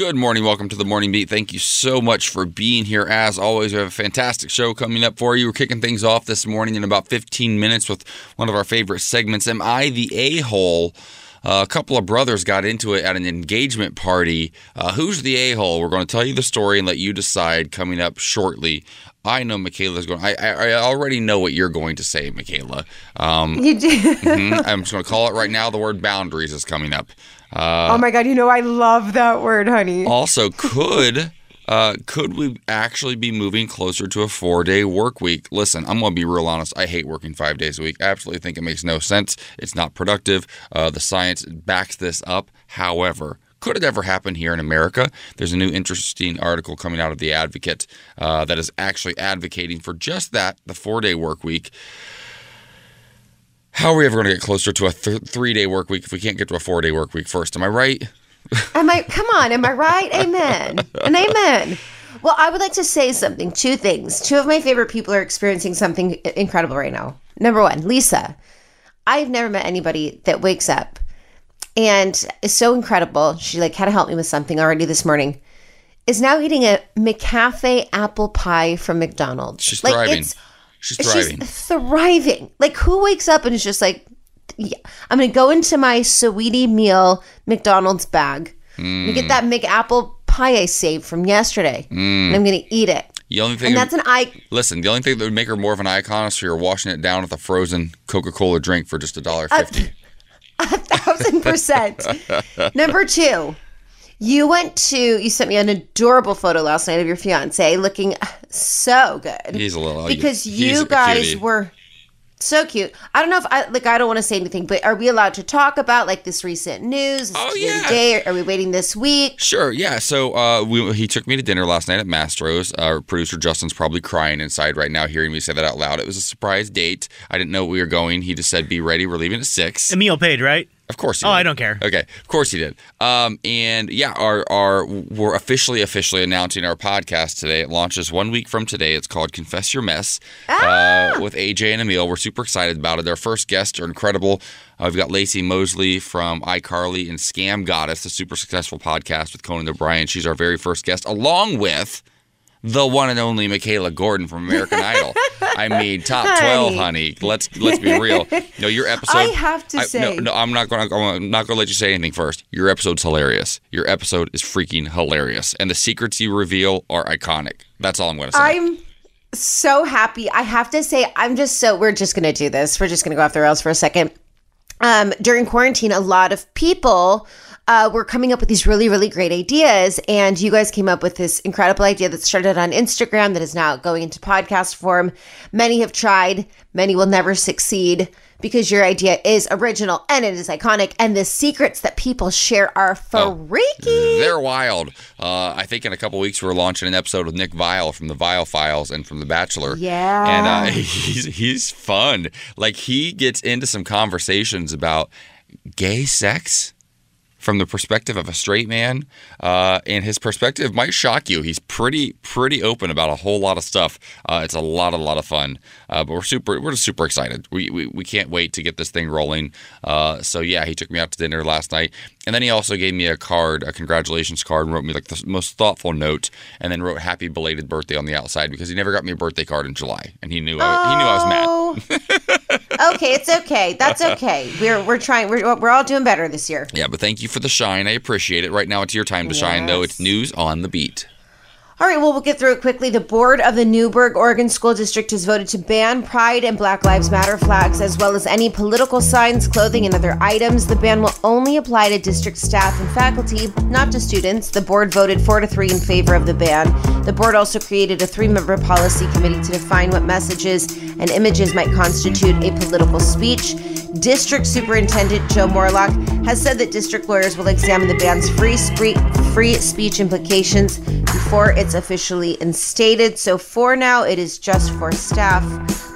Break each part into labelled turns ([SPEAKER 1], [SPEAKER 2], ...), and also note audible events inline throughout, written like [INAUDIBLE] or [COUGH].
[SPEAKER 1] Good morning. Welcome to the Morning Beat. Thank you so much for being here. As always, we have a fantastic show coming up for you. We're kicking things off this morning in about 15 minutes with one of our favorite segments Am I the A hole? Uh, a couple of brothers got into it at an engagement party. Uh, who's the a hole? We're going to tell you the story and let you decide coming up shortly. I know Michaela's going. I, I, I already know what you're going to say, Michaela. Um,
[SPEAKER 2] You do. [LAUGHS]
[SPEAKER 1] mhm, [LAUGHS] I'm just going to call it right now. The word boundaries is coming up. Uh,
[SPEAKER 2] oh my god, you know I love that word, honey.
[SPEAKER 1] also, could uh, could we actually be moving closer to a four day work week? Listen, I'm going to be real honest. I hate working five days a week. I absolutely think it makes no sense. It's not productive. Uh, the science backs this up. However, could it ever happen here in America? There's a new interesting article coming out of The Advocate uh, that is actually advocating for just that the four day work week. How are we ever going to get closer to a th- three day work week if we can't get to a four day work week first? Am I right? [LAUGHS]
[SPEAKER 2] Am I? Come on, am I right? Amen. And amen. Well, I would like to say something. Two things. Two of my favorite people are experiencing something incredible right now. Number one, Lisa. I've never met anybody that wakes up and is so incredible. She like had to help me with something already this morning. Is now eating a McCafe apple pie from McDonald's.
[SPEAKER 1] She's
[SPEAKER 2] like,
[SPEAKER 1] thriving.
[SPEAKER 2] it's-
[SPEAKER 1] She's thriving.
[SPEAKER 2] She's thriving. Like who wakes up and is just like, yeah, I'm gonna go into my Saweetie meal McDonald's bag. I'm gonna get that mm. McApple pie I saved from yesterday, and I'm mm. gonna eat it.
[SPEAKER 1] The only thing
[SPEAKER 2] And that's an I.
[SPEAKER 1] Listen, the only thing that would make her more of an icon is if you're washing it down with a frozen Coca-Cola drink for just a dollar fifty.
[SPEAKER 2] A [LAUGHS] thousand percent. [LAUGHS] Number two, you went to. You sent me an adorable photo last night of your fiance looking so good.
[SPEAKER 1] He's a little
[SPEAKER 2] because
[SPEAKER 1] he's
[SPEAKER 2] you guys
[SPEAKER 1] cutie.
[SPEAKER 2] were so cute. I don't know if I like. I don't want to say anything, but are we allowed to talk about like this recent news? Is
[SPEAKER 1] Oh, yeah.
[SPEAKER 2] Today? Are we waiting this week?
[SPEAKER 1] Sure, yeah. So uh, we, he took me to dinner last night at Mastro's. Our producer Justin's probably crying inside right now hearing me say that out loud. It was a surprise date. I didn't know we were going. He just said, "Be ready. We're leaving at 6.
[SPEAKER 3] Emil paid, right?
[SPEAKER 1] Of course. He
[SPEAKER 3] Oh,
[SPEAKER 1] did.
[SPEAKER 3] I don't care.
[SPEAKER 1] Okay, of course he did. Um, and yeah, our our we're officially officially announcing our podcast today. It launches one week from today. It's called Confess Your Mess uh, with AJ and Emil. We're super excited about it. Our first guests are incredible. Uh, we've got Lacey Mosley from iCarly and Scam Goddess, the super successful podcast with Conan O'Brien. She's our very first guest, along with the one and only Michaela Gordon from American Idol. I mean, top [LAUGHS] twelve, honey. Let's let's be real. No, your episode.
[SPEAKER 2] I have to say-
[SPEAKER 1] no, no, I'm not going. to I'm not going to let you say anything first. Your episode's hilarious. Your episode is freaking hilarious, and the secrets you reveal are iconic. That's all I'm going to say.
[SPEAKER 2] I'm so happy. I have to say, I'm just so. We're just gonna do this. We're just gonna go off the rails for a second. Um, during quarantine, a lot of people uh, were coming up with these really, really great ideas, and you guys came up with this incredible idea that started on Instagram that is now going into podcast form. Many have tried. Many will never succeed because your idea is original and it is iconic, and the secrets that people share are freaky.
[SPEAKER 1] They're wild. Uh, I think in a couple weeks we're launching an episode with Nick Viall from the Viall Files and from The Bachelor.
[SPEAKER 2] Yeah.
[SPEAKER 1] and uh, [LAUGHS] he's he's fun. Like he gets into some conversations about gay sex from the perspective of a straight man, uh, and his perspective might shock you. He's pretty pretty open about a whole lot of stuff. Uh, it's a lot a lot of fun. Uh, but we're super we're just super excited. We, we we can't wait to get this thing rolling. Uh, so yeah, he took me out to dinner last night, and then he also gave me a card, a congratulations card, and wrote me like the most thoughtful note, and then wrote happy belated birthday on the outside because he never got me a birthday card in July, and he knew I, he knew I was mad. [LAUGHS]
[SPEAKER 2] Okay, it's okay. That's okay. We're we're trying. We're we're all doing better this year.
[SPEAKER 1] Yeah, but thank you for the shine. I appreciate it. Right now, it's your time to shine, though. It's news on the beat.
[SPEAKER 2] All right, well, we'll get through it quickly. The board of the Newberg, Oregon School District has voted to ban Pride and Black Lives Matter flags, as well as any political signs, clothing, and other items. The ban will only apply to district staff and faculty, not to students. The board voted 4 to 3 in favor of the ban. The board also created a three member policy committee to define what messages and images might constitute a political speech. District Superintendent Joe Morelock has said that district lawyers will examine the ban's free, spree- free speech implications before it's officially instated. So for now, it is just for staff,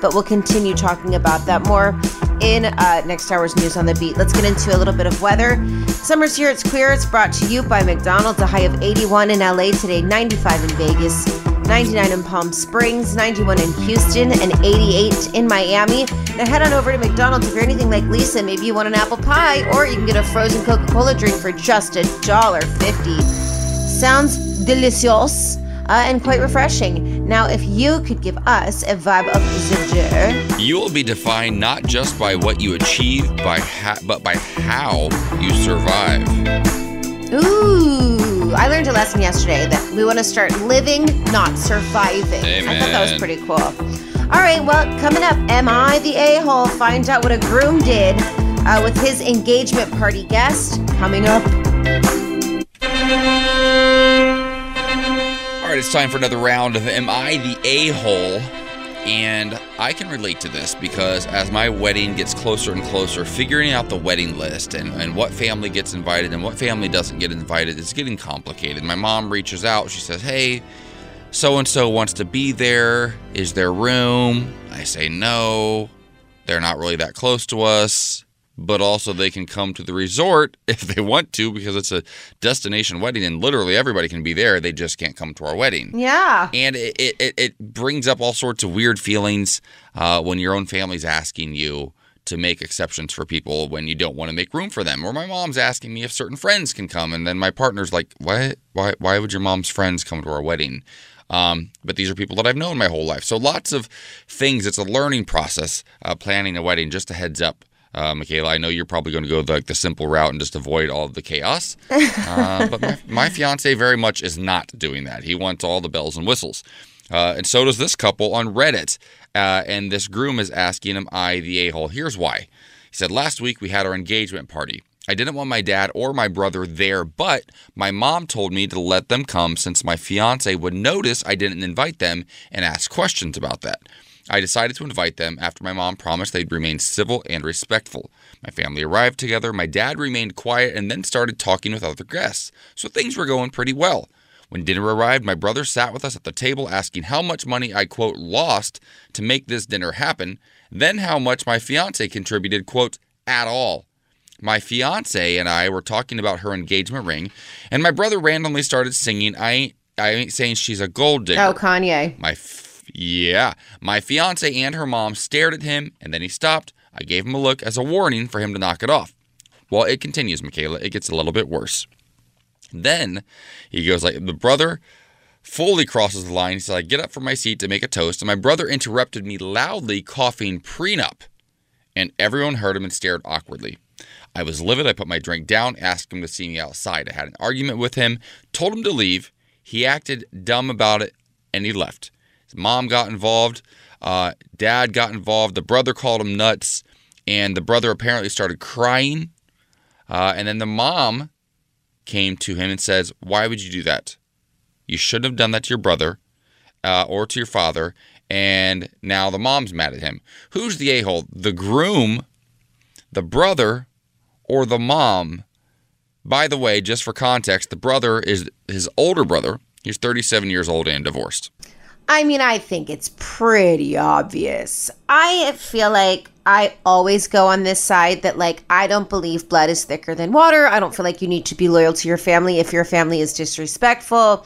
[SPEAKER 2] but we'll continue talking about that more in uh, next hour's news on the beat. Let's get into a little bit of weather. Summer's here, it's queer. It's brought to you by McDonald's. A high of 81 in LA today, 95 in Vegas. 99 in Palm Springs, 91 in Houston, and 88 in Miami. Now head on over to McDonald's if you're anything like Lisa. Maybe you want an apple pie, or you can get a frozen Coca-Cola drink for just a dollar fifty. Sounds delicious. Uh, and quite refreshing. Now, if you could give us a vibe of the
[SPEAKER 1] You will be defined not just by what you achieve, by ha- but by how you survive.
[SPEAKER 2] Ooh, I learned a lesson yesterday that we want to start living, not surviving. I thought that was pretty cool. All right, well, coming up, am I the a hole? Find out what a groom did uh, with his engagement party guest coming up.
[SPEAKER 1] Right, it's time for another round of Am I the A hole? And I can relate to this because as my wedding gets closer and closer, figuring out the wedding list and, and what family gets invited and what family doesn't get invited is getting complicated. My mom reaches out. She says, Hey, so and so wants to be there. Is there room? I say no. They're not really that close to us, but also they can come to the resort [LAUGHS] if they want to because it's a destination wedding and literally everybody can be there. They just can't come to our wedding.
[SPEAKER 2] Yeah.
[SPEAKER 1] And it, it, it- brings up all sorts of weird feelings uh, when your own family's asking you to make exceptions for people when you don't want to make room for them. Or my mom's asking me if certain friends can come, and then my partner's like, "What? Why? Why would your mom's friends come to our wedding?" Um, but these are people that I've known my whole life, so lots of things. It's a learning process uh, planning a wedding. Just a heads up. Uh, Michaela, I know you're probably going to go the, the simple route and just avoid all of the chaos. [LAUGHS] Uh, but my, my fiance very much is not doing that. He wants all the bells and whistles. Uh, and so does this couple on Reddit. Uh, and this groom is asking him, I, the a hole. Here's why. He said, Last week we had our engagement party. I didn't want my dad or my brother there, but my mom told me to let them come since my fiance would notice I didn't invite them and ask questions about that. I decided to invite them after my mom promised they'd remain civil and respectful. My family arrived together, my dad remained quiet, and then started talking with other guests, so things were going pretty well. When dinner arrived, my brother sat with us at the table asking how much money I, quote, lost to make this dinner happen, then how much my fiance contributed, quote, at all. My fiance and I were talking about her engagement ring, and my brother randomly started singing, I ain't, I ain't saying she's a gold digger.
[SPEAKER 2] Oh, Kanye.
[SPEAKER 1] My f- yeah, my fiance and her mom stared at him, and then he stopped. I gave him a look as a warning for him to knock it off. Well, it continues, Michaela. It gets a little bit worse. Then he goes like the brother fully crosses the line. He said, "I get up from my seat to make a toast, and my brother interrupted me loudly, coughing prenup, and everyone heard him and stared awkwardly." I was livid. I put my drink down, asked him to see me outside. I had an argument with him, told him to leave. He acted dumb about it, and he left. Mom got involved. Uh, dad got involved. The brother called him nuts, and the brother apparently started crying. Uh, and then the mom came to him and says, "Why would you do that? You shouldn't have done that to your brother uh, or to your father." And now the mom's mad at him. Who's the a-hole? The groom, the brother, or the mom? By the way, just for context, the brother is his older brother. He's 37 years old and divorced.
[SPEAKER 2] I mean, I think it's pretty obvious. I feel like I always go on this side that, like, I don't believe blood is thicker than water. I don't feel like you need to be loyal to your family if your family is disrespectful.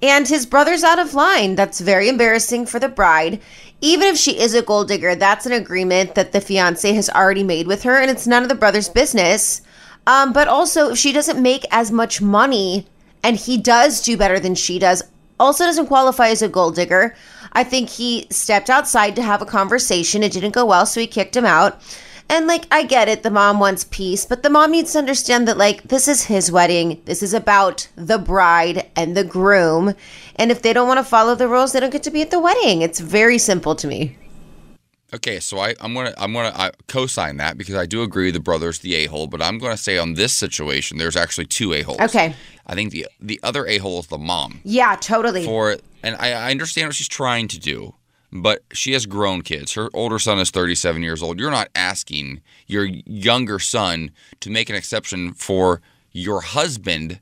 [SPEAKER 2] And his brother's out of line. That's very embarrassing for the bride. Even if she is a gold digger, that's an agreement that the fiance has already made with her, and it's none of the brother's business. Um, but also, if she doesn't make as much money and he does do better than she does, also doesn't qualify as a gold digger. I think he stepped outside to have a conversation. It didn't go well, so he kicked him out. And like, I get it. The mom wants peace, but the mom needs to understand that, like, this is his wedding. This is about the bride and the groom. And if they don't want to follow the rules, they don't get to be at the wedding. It's very simple to me.
[SPEAKER 1] Okay, so I, I'm gonna I'm gonna I co-sign that because I do agree the brother's the a hole, but I'm gonna say on this situation there's actually two a holes.
[SPEAKER 2] Okay.
[SPEAKER 1] I think the the other a hole is the mom
[SPEAKER 2] Yeah, totally.
[SPEAKER 1] for and I, I understand what she's trying to do, but she has grown kids. Her older son is 37 years old. You're not asking your younger son to make an exception for your husband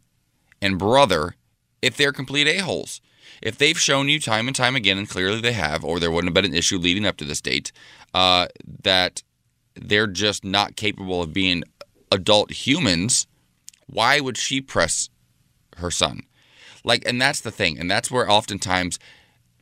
[SPEAKER 1] and brother if they're complete a-holes. If they've shown you time and time again, and clearly they have, or there wouldn't have been an issue leading up to this date, uh, that they're just not capable of being adult humans, why would she press her son? Like, and that's the thing. And that's where oftentimes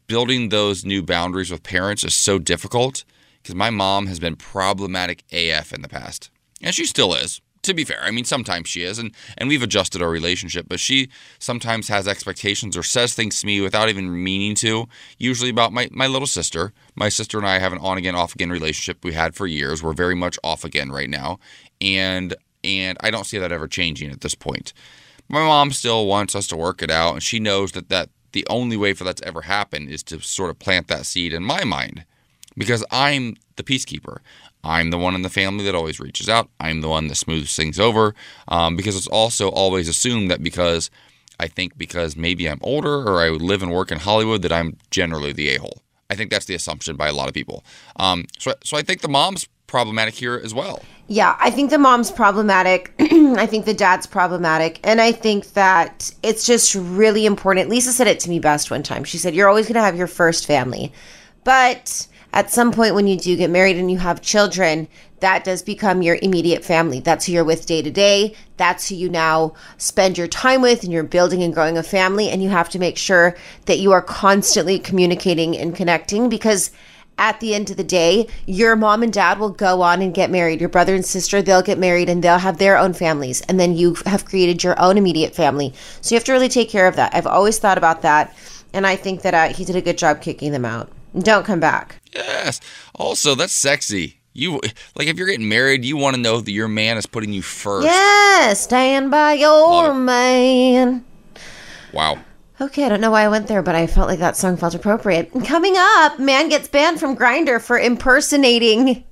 [SPEAKER 1] building those new boundaries with parents is so difficult because my mom has been problematic AF in the past. And she still is, to be fair. I mean, sometimes she is, and, and we've adjusted our relationship, but she sometimes has expectations or says things to me without even meaning to, usually about my, my little sister. My sister and I have an on again, off again relationship we had for years. We're very much off again right now. And and I don't see that ever changing at this point. My mom still wants us to work it out, and she knows that, that the only way for that to ever happen is to sort of plant that seed in my mind because I'm the peacekeeper. I'm the one in the family that always reaches out. I'm the one that smooths things over um, because it's also always assumed that because I think because maybe I'm older or I live and work in Hollywood that I'm generally the a hole. I think that's the assumption by a lot of people. Um, so, so I think the mom's problematic here as well.
[SPEAKER 2] Yeah, I think the mom's problematic. [CLEARS THROAT] I think the dad's problematic. And I think that it's just really important. Lisa said it to me best one time. She said, You're always going to have your first family. But at some point, when you do get married and you have children, that does become your immediate family. That's who you're with day to day. That's who you now spend your time with, and you're building and growing a family. And you have to make sure that you are constantly communicating and connecting because at the end of the day, your mom and dad will go on and get married. Your brother and sister, they'll get married and they'll have their own families. And then you have created your own immediate family. So you have to really take care of that. I've always thought about that. And I think that uh, he did a good job kicking them out. Don't come back.
[SPEAKER 1] Yes. Also, that's sexy. You like if you're getting married, you want to know that your man is putting you first.
[SPEAKER 2] Yes, stand by your man.
[SPEAKER 1] Wow.
[SPEAKER 2] Okay, I don't know why I went there, but I felt like that song felt appropriate. Coming up, man gets banned from Grindr for impersonating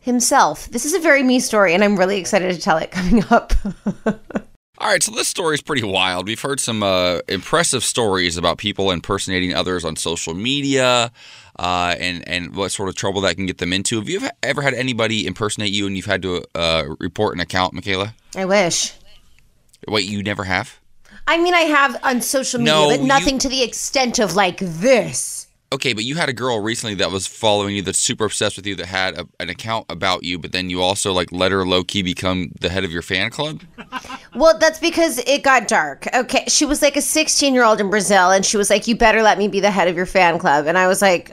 [SPEAKER 2] himself. This is a very me story, and I'm really excited to tell it coming up. [LAUGHS]
[SPEAKER 1] All right, so this story is pretty wild. We've heard some uh, impressive stories about people impersonating others on social media, uh, and and what sort of trouble that can get them into. Have you ever- had anybody impersonate you and you've had to uh, report an account, Michaela?
[SPEAKER 2] I wish.
[SPEAKER 1] Wait, you never have?
[SPEAKER 2] I mean, I have on social media,
[SPEAKER 1] No,
[SPEAKER 2] but
[SPEAKER 1] you-
[SPEAKER 2] nothing to the extent of like this.
[SPEAKER 1] Okay, but you had a girl recently that was following you that's super obsessed with you that had a, an account about you, but then you also like let her low key become the head of your fan club.
[SPEAKER 2] Well, that's because it got dark. Okay. She was like a 16 year old in Brazil, and she was like, You better let me be the head of your fan club. And I was like,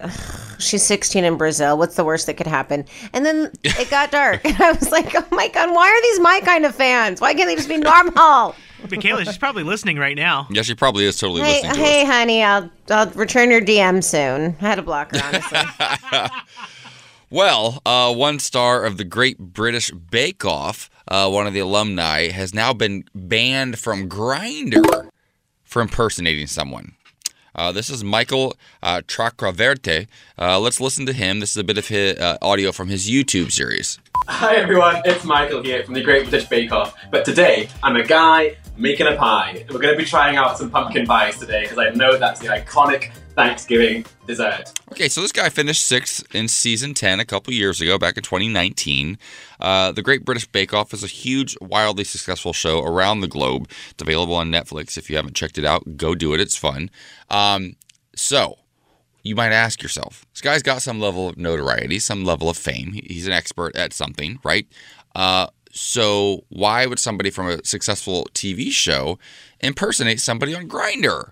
[SPEAKER 2] She's 16 in Brazil. What's the worst that could happen? And then it got dark. [LAUGHS] and I was like, Oh my God, why are these my kind of fans? Why can't they just be normal?
[SPEAKER 3] Michaela, she's probably listening right now.
[SPEAKER 1] Yeah, she probably is totally
[SPEAKER 2] hey,
[SPEAKER 1] listening to
[SPEAKER 2] hey,
[SPEAKER 1] us.
[SPEAKER 2] honey, I'll, I'll return your DM soon. I had to block her, honestly. [LAUGHS]
[SPEAKER 1] Well, uh, one star of the Great British Bake Off, uh, one of the alumni, has now been banned from Grindr for impersonating someone. Uh, this is Michael uh, Chakraverty. Uh, let's listen to him. This is a bit of his uh, audio from his YouTube series.
[SPEAKER 4] Hi everyone, it's Michael here from the Great British Bake Off. But today, I'm a guy making a pie. We're going to be trying out some pumpkin pies today because I know that's the iconic Thanksgiving dessert.
[SPEAKER 1] Okay, so this guy finished sixth in season 10 a couple years ago, back in 2019. Uh, the Great British Bake Off is a huge, wildly successful show around the globe. It's available on Netflix. If you haven't checked it out, go do it. It's fun. Um, so, you might ask yourself this guy's got some level of notoriety, some level of fame. He's an expert at something, right? Uh, so, why would somebody from a successful TV show impersonate somebody on Grindr?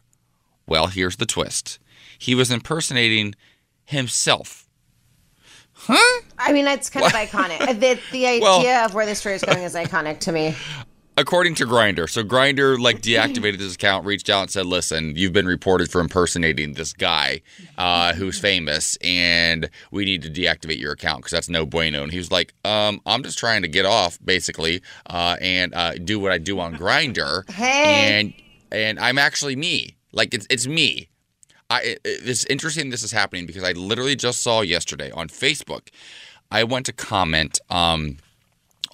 [SPEAKER 1] Well, here's the twist. He was impersonating himself. Huh?
[SPEAKER 2] I mean, it's kind of iconic. The, the [LAUGHS] idea
[SPEAKER 1] Well-
[SPEAKER 2] of where the story is going is iconic to me.
[SPEAKER 1] According to Grindr, so Grindr like [LAUGHS] deactivated his account, reached out and said, "Listen, you've been reported for impersonating this guy uh, who's famous, and we need to deactivate your account because that's no bueno." And he was like, um, "I'm just trying to get off, basically, uh, and uh, do what I do on Grindr, [LAUGHS]
[SPEAKER 2] Hey.
[SPEAKER 1] and and I'm actually me. Like it's it's me." I, it, it's interesting this is happening because I literally just saw yesterday on Facebook. I went to comment um,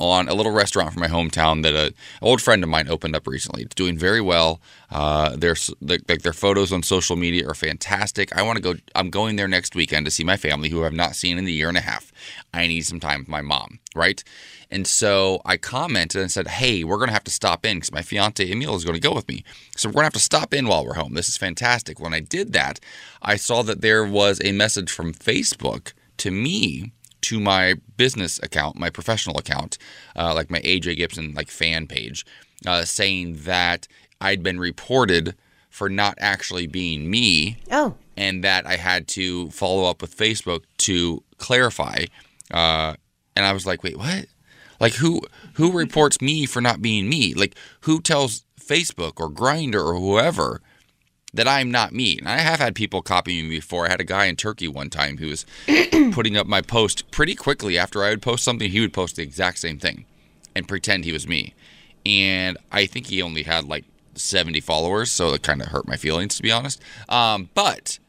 [SPEAKER 1] on a little restaurant from my hometown that a, an old friend of mine opened up recently. It's doing very well. Uh, their like their photos on social media are fantastic. I want to go. I'm going there next weekend to see my family, who I've not seen in a year and a half. I need some time with my mom, right? And so I commented and said, "Hey, we're gonna have to stop in because my fiance Emil is going to go with me. So we're gonna have to stop in while we're home. This is fantastic." When I did that, I saw that there was a message from Facebook to me to my business account, my professional account, uh, like my AJ Gibson like fan page, uh, saying that I'd been reported for not actually being me,
[SPEAKER 2] Oh,
[SPEAKER 1] and that I had to follow up with Facebook to clarify. Uh, and I was like, wait, what? Like who who reports me for not being me? Like who tells Facebook or Grindr or whoever that I'm not me. And I have had people copy me before. I had a guy in Turkey one time who was [CLEARS THROAT] putting up my post pretty quickly after I would post something, he would post the exact same thing and pretend he was me. And I think he only had like 70 followers, so it kind of hurt my feelings to be honest. Um, but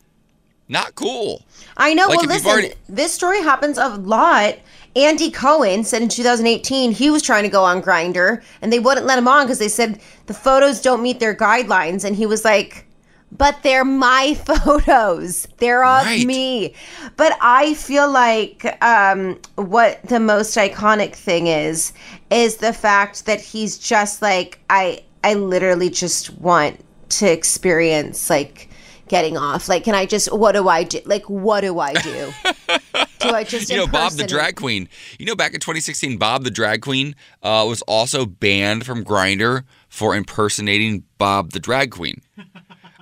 [SPEAKER 1] not cool.
[SPEAKER 2] I know.
[SPEAKER 1] Like,
[SPEAKER 2] well, listen,
[SPEAKER 1] already-
[SPEAKER 2] this story happens a lot. Andy Cohen said in 2018 he was trying to go on Grindr, and they wouldn't let him on because they said the photos don't meet their guidelines, and he was like. But they're my [LAUGHS] photos. They're of
[SPEAKER 1] Right.
[SPEAKER 2] me. But I feel like um, what the most iconic thing is is the fact that he's just like I. I literally just want to experience like getting off. Like, can I just? What do I do? Like, what do I do? [LAUGHS] do I just?
[SPEAKER 1] You know, Bob the drag queen. You know, back in 2016, Bob the drag queen uh, was also banned from Grindr for impersonating Bob the drag queen.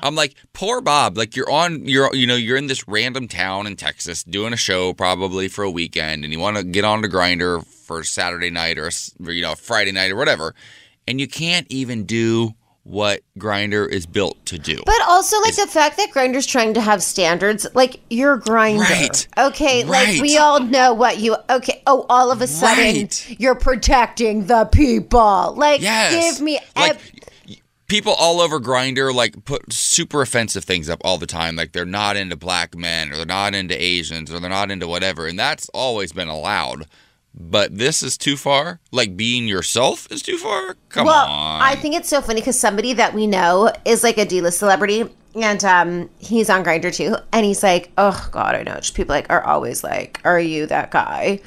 [SPEAKER 1] I'm like, poor Bob. Like you're on, you're you know, you're in this random town in Texas doing a show probably for a weekend, and you want to get on to Grindr for Saturday night or you know Friday night or whatever, and you can't even do what Grindr is built to do.
[SPEAKER 2] But also, like the fact that Grindr's trying to have standards, like you're Grindr,
[SPEAKER 1] Right.
[SPEAKER 2] okay? Like we all know what you. Okay. Oh, all of a sudden
[SPEAKER 1] Right.
[SPEAKER 2] you're protecting the people. Like,
[SPEAKER 1] Yes.
[SPEAKER 2] give me.
[SPEAKER 1] like
[SPEAKER 2] ev-
[SPEAKER 1] people all over Grindr like put super offensive things up all the time. Like they're not into black men or they're not into Asians or they're not into whatever, and that's always been allowed. But this is too far. Like being yourself is too far. Come
[SPEAKER 2] well,
[SPEAKER 1] on.
[SPEAKER 2] I think it's so funny because somebody that we know is like a D-list celebrity, and um, he's on Grindr too, and he's like, "Oh God, I know." Just people like are always like, "Are you that guy?"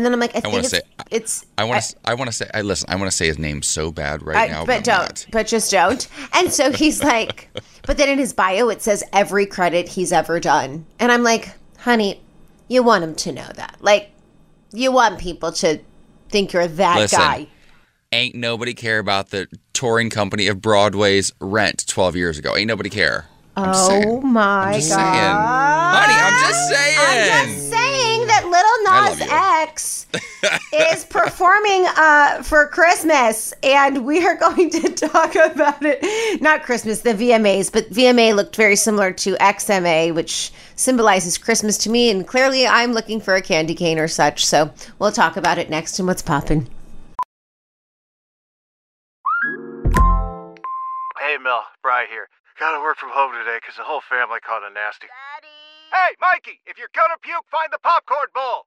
[SPEAKER 2] And then I'm like, "I, think
[SPEAKER 1] wanna
[SPEAKER 2] it's,
[SPEAKER 1] say-
[SPEAKER 2] it's
[SPEAKER 1] I want to. I, want to say. I listen. I want to say his name so bad right
[SPEAKER 2] I-
[SPEAKER 1] now,
[SPEAKER 2] but
[SPEAKER 1] I'm
[SPEAKER 2] don't.
[SPEAKER 1] not.
[SPEAKER 2] But just don't. And so he's [LAUGHS] like, but then in his bio it says every credit he's ever done, and I'm like, honey, you want him to know that, like, you want people to think you're that
[SPEAKER 1] Listen,
[SPEAKER 2] guy.
[SPEAKER 1] Ain't nobody care about the touring company of Broadway's Rent 12 years ago. Ain't nobody care. I'm
[SPEAKER 2] Oh
[SPEAKER 1] saying.
[SPEAKER 2] my
[SPEAKER 1] I'm
[SPEAKER 2] god!
[SPEAKER 1] saying. Honey, I'm just saying.
[SPEAKER 2] I'm just saying Nas X is [LAUGHS] performing uh, for Christmas, and we are going to [LAUGHS] talk about it. Not Christmas, the VMAs, but VMA looked very similar to XMA, which symbolizes Christmas to me. And clearly, I'm looking for a candy cane or such. So we'll talk about it next. And what's popping?
[SPEAKER 5] Hey, Mel, Bry here. Gotta work from home today because the whole family caught a nasty. Hey, Mikey, if you're gonna puke, find the popcorn bowl.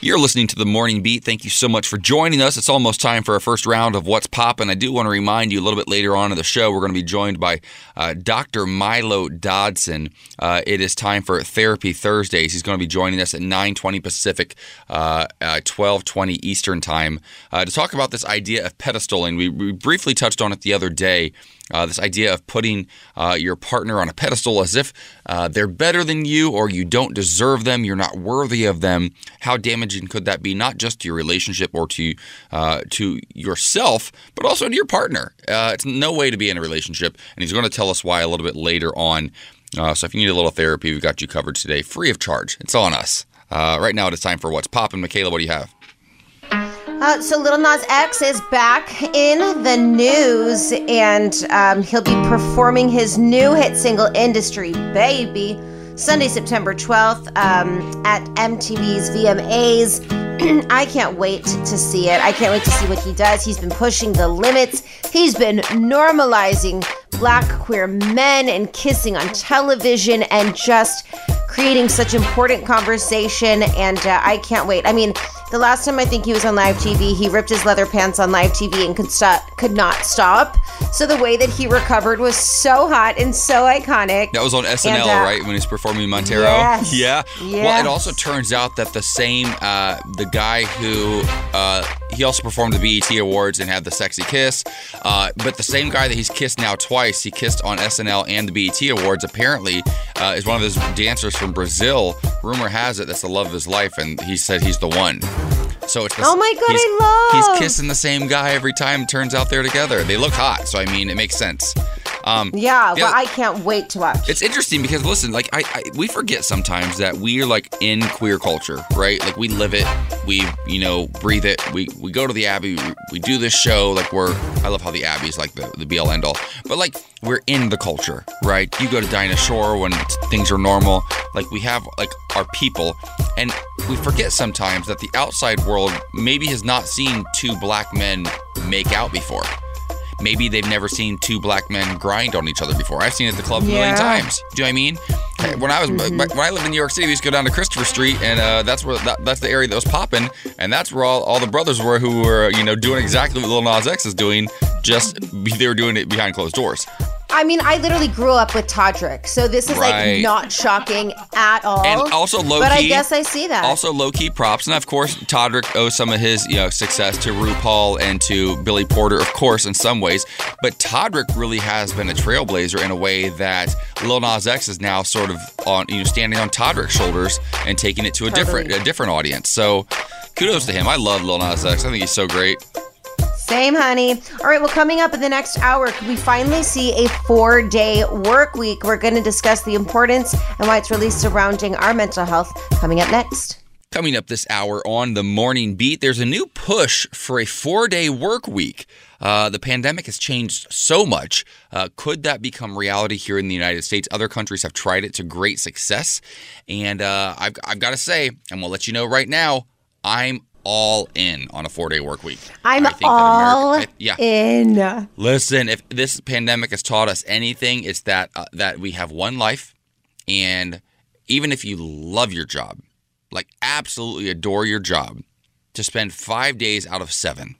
[SPEAKER 1] You're listening to the Morning Beat. Thank you so much for joining us. It's almost time for our first round of What's Poppin'. I do want to remind you a little bit later on in the show, we're going to be joined by uh, Dr. Milo Dodson. Uh, it is time for Therapy Thursdays. He's going to be joining us at 9:20 Pacific, uh, 12:20 Eastern Time uh, to talk about this idea of pedestaling. We, we briefly touched on it the other day. Uh, this idea of putting uh, your partner on a pedestal as if uh, they're better than you or you don't deserve them, you're not worthy of them. How damaging could that be, not just to your relationship or to uh, to yourself, but also to your partner? Uh, it's no way to be in a relationship, and he's going to tell us why a little bit later on. Uh, so if you need a little therapy, we've got you covered today, free of charge. It's on us. right now, it is time for what's popping. Michaela, what do you have?
[SPEAKER 2] Uh, so Little Nas X is back in the news, and um, he'll be performing his new hit single "Industry Baby" Sunday, September twelfth, um, at MTV's VMAs. [CLEARS THROAT] I can't wait to see it. I can't wait to see what he does. He's been pushing the limits. He's been normalizing black queer men and kissing on television, and just creating such important conversation. And uh, I can't wait. I mean. The last time I think he was on live TV, he ripped his leather pants on live TV and could stop, could not stop. So the way that he recovered was so hot and so iconic.
[SPEAKER 1] That was on SNL,
[SPEAKER 2] And, uh,
[SPEAKER 1] right? When he's performing Montero.
[SPEAKER 2] Yes. [LAUGHS]
[SPEAKER 1] Yeah. Well, it also turns out that the same, uh, the guy who, uh, he also performed the BET Awards and had the sexy kiss. Uh, but the same guy that he's kissed now twice, he kissed on SNL and the BET Awards, apparently uh, is one of those dancers from Brazil. Rumor has it that's the love of his life, and he said he's the one. So it's the,
[SPEAKER 2] Oh my God,
[SPEAKER 1] he's,
[SPEAKER 2] I love-
[SPEAKER 1] He's kissing the same guy every time. Turns out they're together. They look hot, so I mean, it makes sense. Um,
[SPEAKER 2] Yeah, well, I can't wait to watch.
[SPEAKER 1] it's interesting because listen, like I, I we forget sometimes that we are like in queer culture, right? Like we live it, we you know breathe it. We we go to the Abbey, we, we do this show. Like we're I love how the Abbey is like the the be all end all, but like we're in the culture, right? You go to Dinah Shore when things are normal. Like we have like our people, and we forget sometimes that the outside world maybe has not seen two black men make out before. Maybe they've never seen two black men grind on each other before. I've seen it at the club a million times. Do you know what I mean? When I was when I lived in New York City, we used to go down to Christopher Street, and uh, that's where that, that's the area that was popping, and that's where all, all the brothers were who were you know doing exactly what Lil Nas X is doing. Just they were doing it behind closed doors.
[SPEAKER 2] I mean, I literally grew up with Todrick, so this is
[SPEAKER 1] Right.
[SPEAKER 2] like not shocking at all.
[SPEAKER 1] And also low key
[SPEAKER 2] But I guess I see that.
[SPEAKER 1] Also, low key props, and of course, Todrick owes some of his you know success to RuPaul and to Billy Porter, of course, in some ways. But Todrick really has been a trailblazer in a way that Lil Nas X is now sort of on you know standing on Todrick's shoulders and taking it to a different a different audience. So, kudos to him. I love Lil Nas X. I think he's so great.
[SPEAKER 2] Same, honey. All right, well, coming up in the next hour, could we finally see a four day work week? We're going to discuss the importance and why it's really surrounding our mental health. Coming up next.
[SPEAKER 1] Coming up this hour on the morning beat, there's a new push for a four day work week. Uh, the pandemic has changed so much. Uh, could that become reality here in the United States? Other countries have tried it to great success. And uh, I've, I've got to say, going to let you know right now, I'm all in on a four day work week.
[SPEAKER 2] I'm
[SPEAKER 1] I think that
[SPEAKER 2] all
[SPEAKER 1] America- I- yeah.
[SPEAKER 2] in.
[SPEAKER 1] Listen, if this pandemic has taught us anything, it's that uh, that we have one life, and even if you love your job, like absolutely adore your job, to spend five days out of seven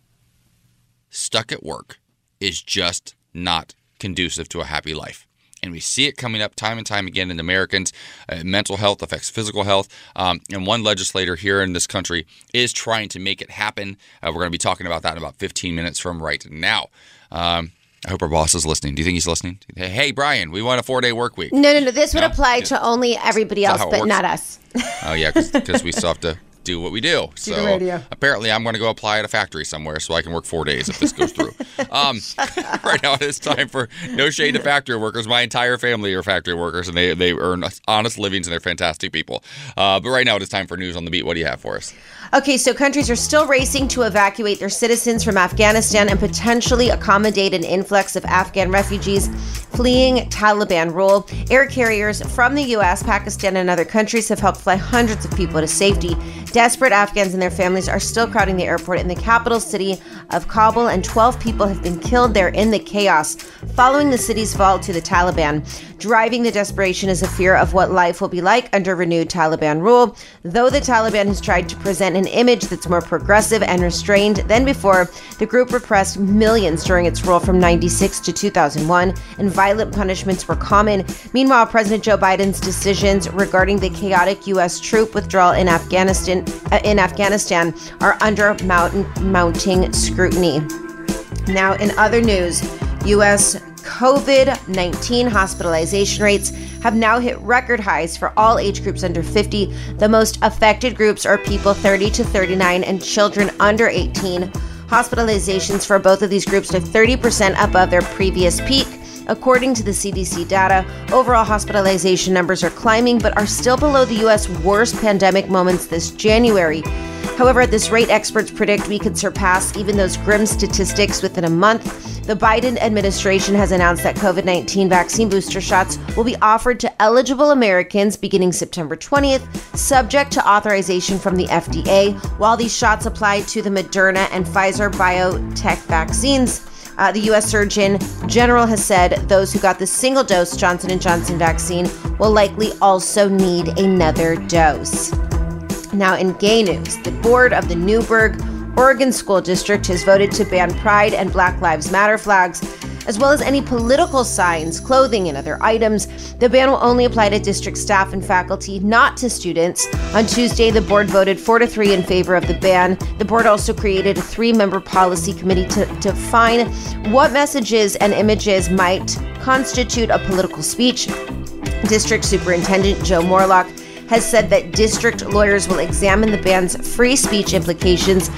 [SPEAKER 1] stuck at work is just not conducive to a happy life. And we see it coming up time and time again in Americans. Uh, mental health affects physical health. Um, and one legislator here in this country is trying to make it happen. Uh, we're going to be talking about that in about 15 minutes from right now. Um, I hope our boss is listening. Do you think he's listening? Hey, Brian, we want a four day work week.
[SPEAKER 2] No, no, no. This would
[SPEAKER 1] No?
[SPEAKER 2] apply to only everybody else, but
[SPEAKER 1] works?
[SPEAKER 2] not us.
[SPEAKER 1] Oh, yeah, because we still have to [LAUGHS] do what we do.
[SPEAKER 2] the
[SPEAKER 1] So
[SPEAKER 2] radio.
[SPEAKER 1] apparently, I'm going to go apply at a factory somewhere so I can work four days if this goes through. [LAUGHS] um, [LAUGHS] right now, it's time for no shade to factory workers. My entire family are factory workers, and they, they earn honest livings, and they're fantastic people. Uh, but right now, it is time for news on the beat. What do you have for us?
[SPEAKER 2] Okay, so countries are still racing to evacuate their citizens from Afghanistan and potentially accommodate an influx of Afghan refugees fleeing Taliban rule. Air carriers from the US, Pakistan, and other countries have helped fly hundreds of people to safety. Desperate Afghans and their families are still crowding the airport in the capital city of Kabul, and 12 people have been killed there in the chaos following the city's fall to the Taliban. Driving the desperation is a fear of what life will be like under renewed Taliban rule. Though the Taliban has tried to present an image that's more progressive and restrained than before, the group repressed millions during its rule from 96 to 2001, and violent punishments were common. Meanwhile, President Joe Biden's decisions regarding the chaotic U.S. troop withdrawal in Afghanistan uh, in Afghanistan are under mounting scrutiny. Now, in other news, U.S. COVID 19 hospitalization rates have now hit record highs for all age groups under 50. The most affected groups are people 30 to 39 and children under 18. Hospitalizations for both of these groups are 30% above their previous peak. According to the CDC data, overall hospitalization numbers are climbing but are still below the U.S. worst pandemic moments this January. However, at this rate, experts predict we could surpass even those grim statistics within a month. The Biden administration has announced that COVID 19 vaccine booster shots will be offered to eligible Americans beginning September 20th, subject to authorization from the FDA, while these shots apply to the Moderna and Pfizer BioNTech vaccines. Uh, the U.S. Surgeon General has said those who got the single-dose Johnson & Johnson vaccine will likely also need another dose. Now, in gay news, the board of the Newberg, Oregon School District has voted to ban Pride and Black Lives Matter flags, as well as any political signs, clothing, and other items. The ban will only apply to district staff and faculty, not to students. On Tuesday, the board voted 4 to 3 in favor of the ban. The board also created a three member policy committee to define what messages and images might constitute a political speech. District Superintendent Joe Morelock has said that district lawyers will examine the ban's free speech implications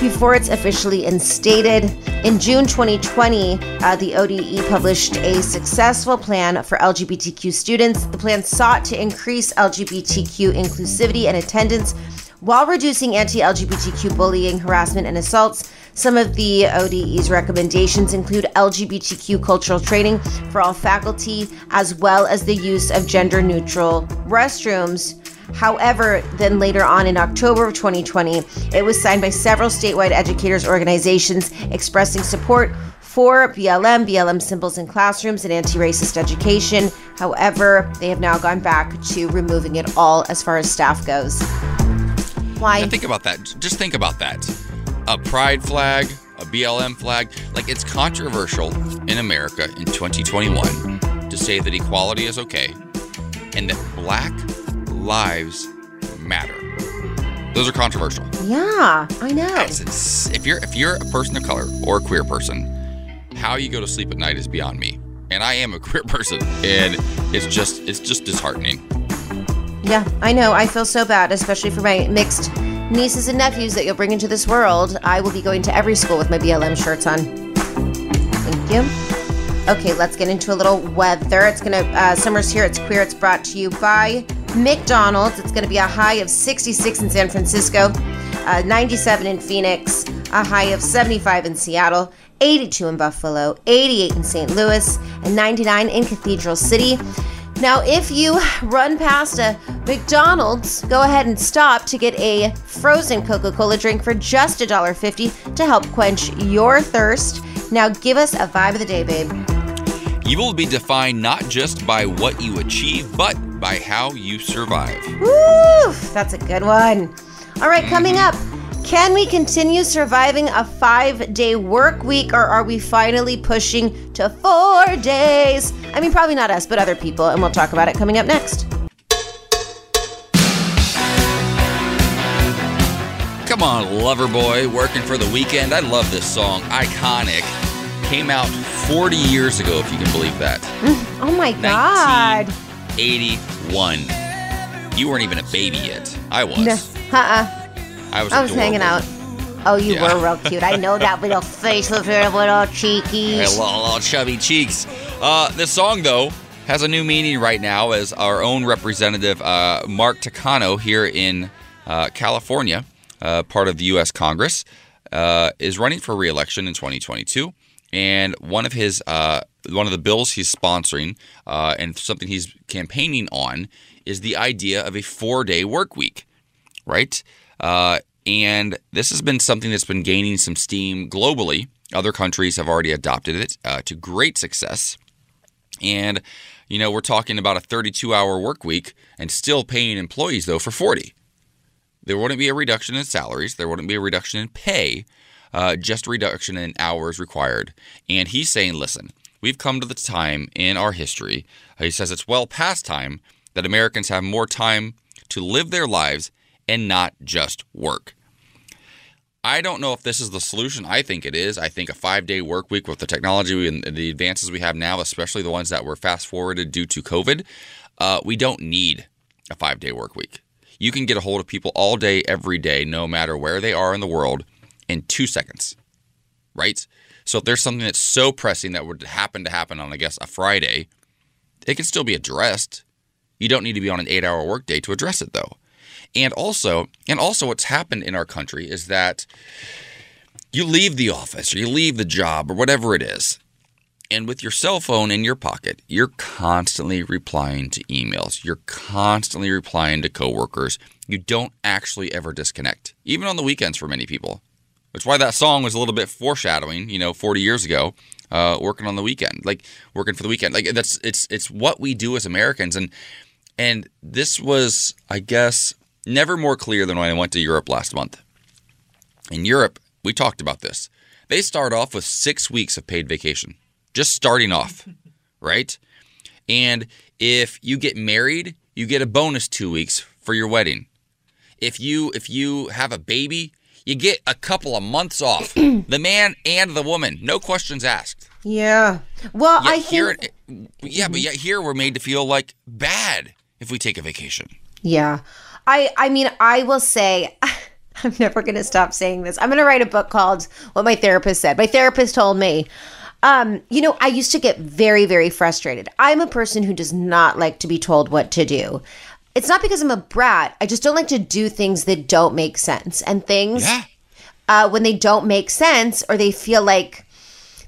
[SPEAKER 2] before it's officially instated. In June 2020, uh, the ODE published a successful plan for LGBTQ students. The plan sought to increase LGBTQ inclusivity and attendance while reducing anti LGBTQ bullying, harassment, and assaults. Some of the ODE's recommendations include LGBTQ cultural training for all faculty, as well as the use of gender neutral restrooms. However, then later on in October of 2020, it was signed by several statewide educators organizations expressing support for BLM, BLM symbols in classrooms, and anti racist education. However, they have now gone back to removing it all as far as staff goes. Why?
[SPEAKER 1] Now think about that. Just think about that. A pride flag, a BLM flag. Like, it's controversial in America in 2021 to say that equality is okay and that black lives matter. Those are controversial.
[SPEAKER 2] Yeah, I know.
[SPEAKER 1] It's- if you're if you're a person of color or a queer person, how you go to sleep at night is beyond me. And I am a [LAUGHS] queer person, and it's just it's just disheartening.
[SPEAKER 2] Yeah, I know. I feel so bad, especially for my mixed nieces and nephews that you'll bring into this world. I will be going to every school with my BLM shirts on. Thank you. Okay, let's get into a little weather. It's gonna uh, summer's here. It's queer. It's brought to you by McDonald's. It's gonna be a high of 66 in San Francisco, uh, 97 in Phoenix, a high of 75 in Seattle, 82 in Buffalo, 88 in St. Louis, and 99 in Cathedral City. Now, if you run past a McDonald's, go ahead and stop to get a frozen Coca Cola drink for just $1.50 to help quench your thirst. Now, give us a vibe of the day, babe.
[SPEAKER 1] You will be defined not just by what you achieve, but by how you survive.
[SPEAKER 2] Woo! That's a good one. All right, coming mm-hmm. up, Can we continue surviving a five day work week or are we finally pushing to four days? I mean, probably not us, but other people. And we'll talk about it coming up next.
[SPEAKER 1] Come on, Loverboy, working for the weekend. I love this song. Iconic. Came out 40 years ago, if you can believe that.
[SPEAKER 2] Mm, oh my God.
[SPEAKER 1] 81. You weren't even a baby yet. I was.
[SPEAKER 2] No, uh-uh.
[SPEAKER 1] I was.
[SPEAKER 2] I was hanging out. Oh, you
[SPEAKER 1] Yeah.
[SPEAKER 2] were real cute. I know that little [LAUGHS] face with your little cheeky.
[SPEAKER 1] Hey, little, little chubby cheeks. Uh, this song, though, has a new meaning right now as our own representative, uh, Mark Takano, here in uh, California, uh, part of the U.S. Congress, uh, is running for re-election in 2022. And one of his uh, one of the bills he's sponsoring uh, and something he's campaigning on is the idea of a four-day work week right? Uh, and this has been something that's been gaining some steam globally. Other countries have already adopted it uh, to great success. And, you know, we're talking about a 32 hour work week and still paying employees, though, for 40. There wouldn't be a reduction in salaries, there wouldn't be a reduction in pay, uh, just a reduction in hours required. And he's saying, listen, we've come to the time in our history, he says it's well past time that Americans have more time to live their lives and not just work. I don't know if this is the solution. I think it is. I think a five day work week with the technology and the advances we have now, especially the ones that were fast forwarded due to COVID, uh, we don't need a five day work week. You can get a hold of people all day, every day, no matter where they are in the world, in two seconds, right? So if there's something that's so pressing that would happen to happen on, I guess, a Friday, it can still be addressed. You don't need to be on an eight hour workday to address it, though. And also, and also what's happened in our country is that you leave the office or you leave the job or whatever it is. And with your cell phone in your pocket, you're constantly replying to emails. You're constantly replying to coworkers. You don't actually ever disconnect, even on the weekends for many people. Which why that song was a little bit foreshadowing, you know, 40 years ago, uh, working on the weekend, like working for the weekend. Like that's it's it's what we do as Americans, and and this was, I guess, never more clear than when I went to Europe last month. In Europe, we talked about this. They start off with six weeks of paid vacation, just starting off, [LAUGHS] right? And if you get married, you get a bonus two weeks for your wedding. If you if you have a baby, you get a couple of months off. [CLEARS THROAT] the man and the woman, no questions asked.
[SPEAKER 2] Yeah. Well,
[SPEAKER 1] Yet
[SPEAKER 2] I
[SPEAKER 1] here,
[SPEAKER 2] think.
[SPEAKER 1] yeah, but yet here we're made to feel like bad if we take a vacation.
[SPEAKER 2] Yeah. I I mean, I will say [LAUGHS] I'm never going to stop saying this. I'm going to write a book called What My Therapist Said. My therapist told me um, you know, I used to get very, very frustrated. I'm a person who does not like to be told what to do. It's not because I'm a brat. I just don't like to do things that don't make sense. And things,
[SPEAKER 1] Yeah.
[SPEAKER 2] uh, when they don't make sense or they feel like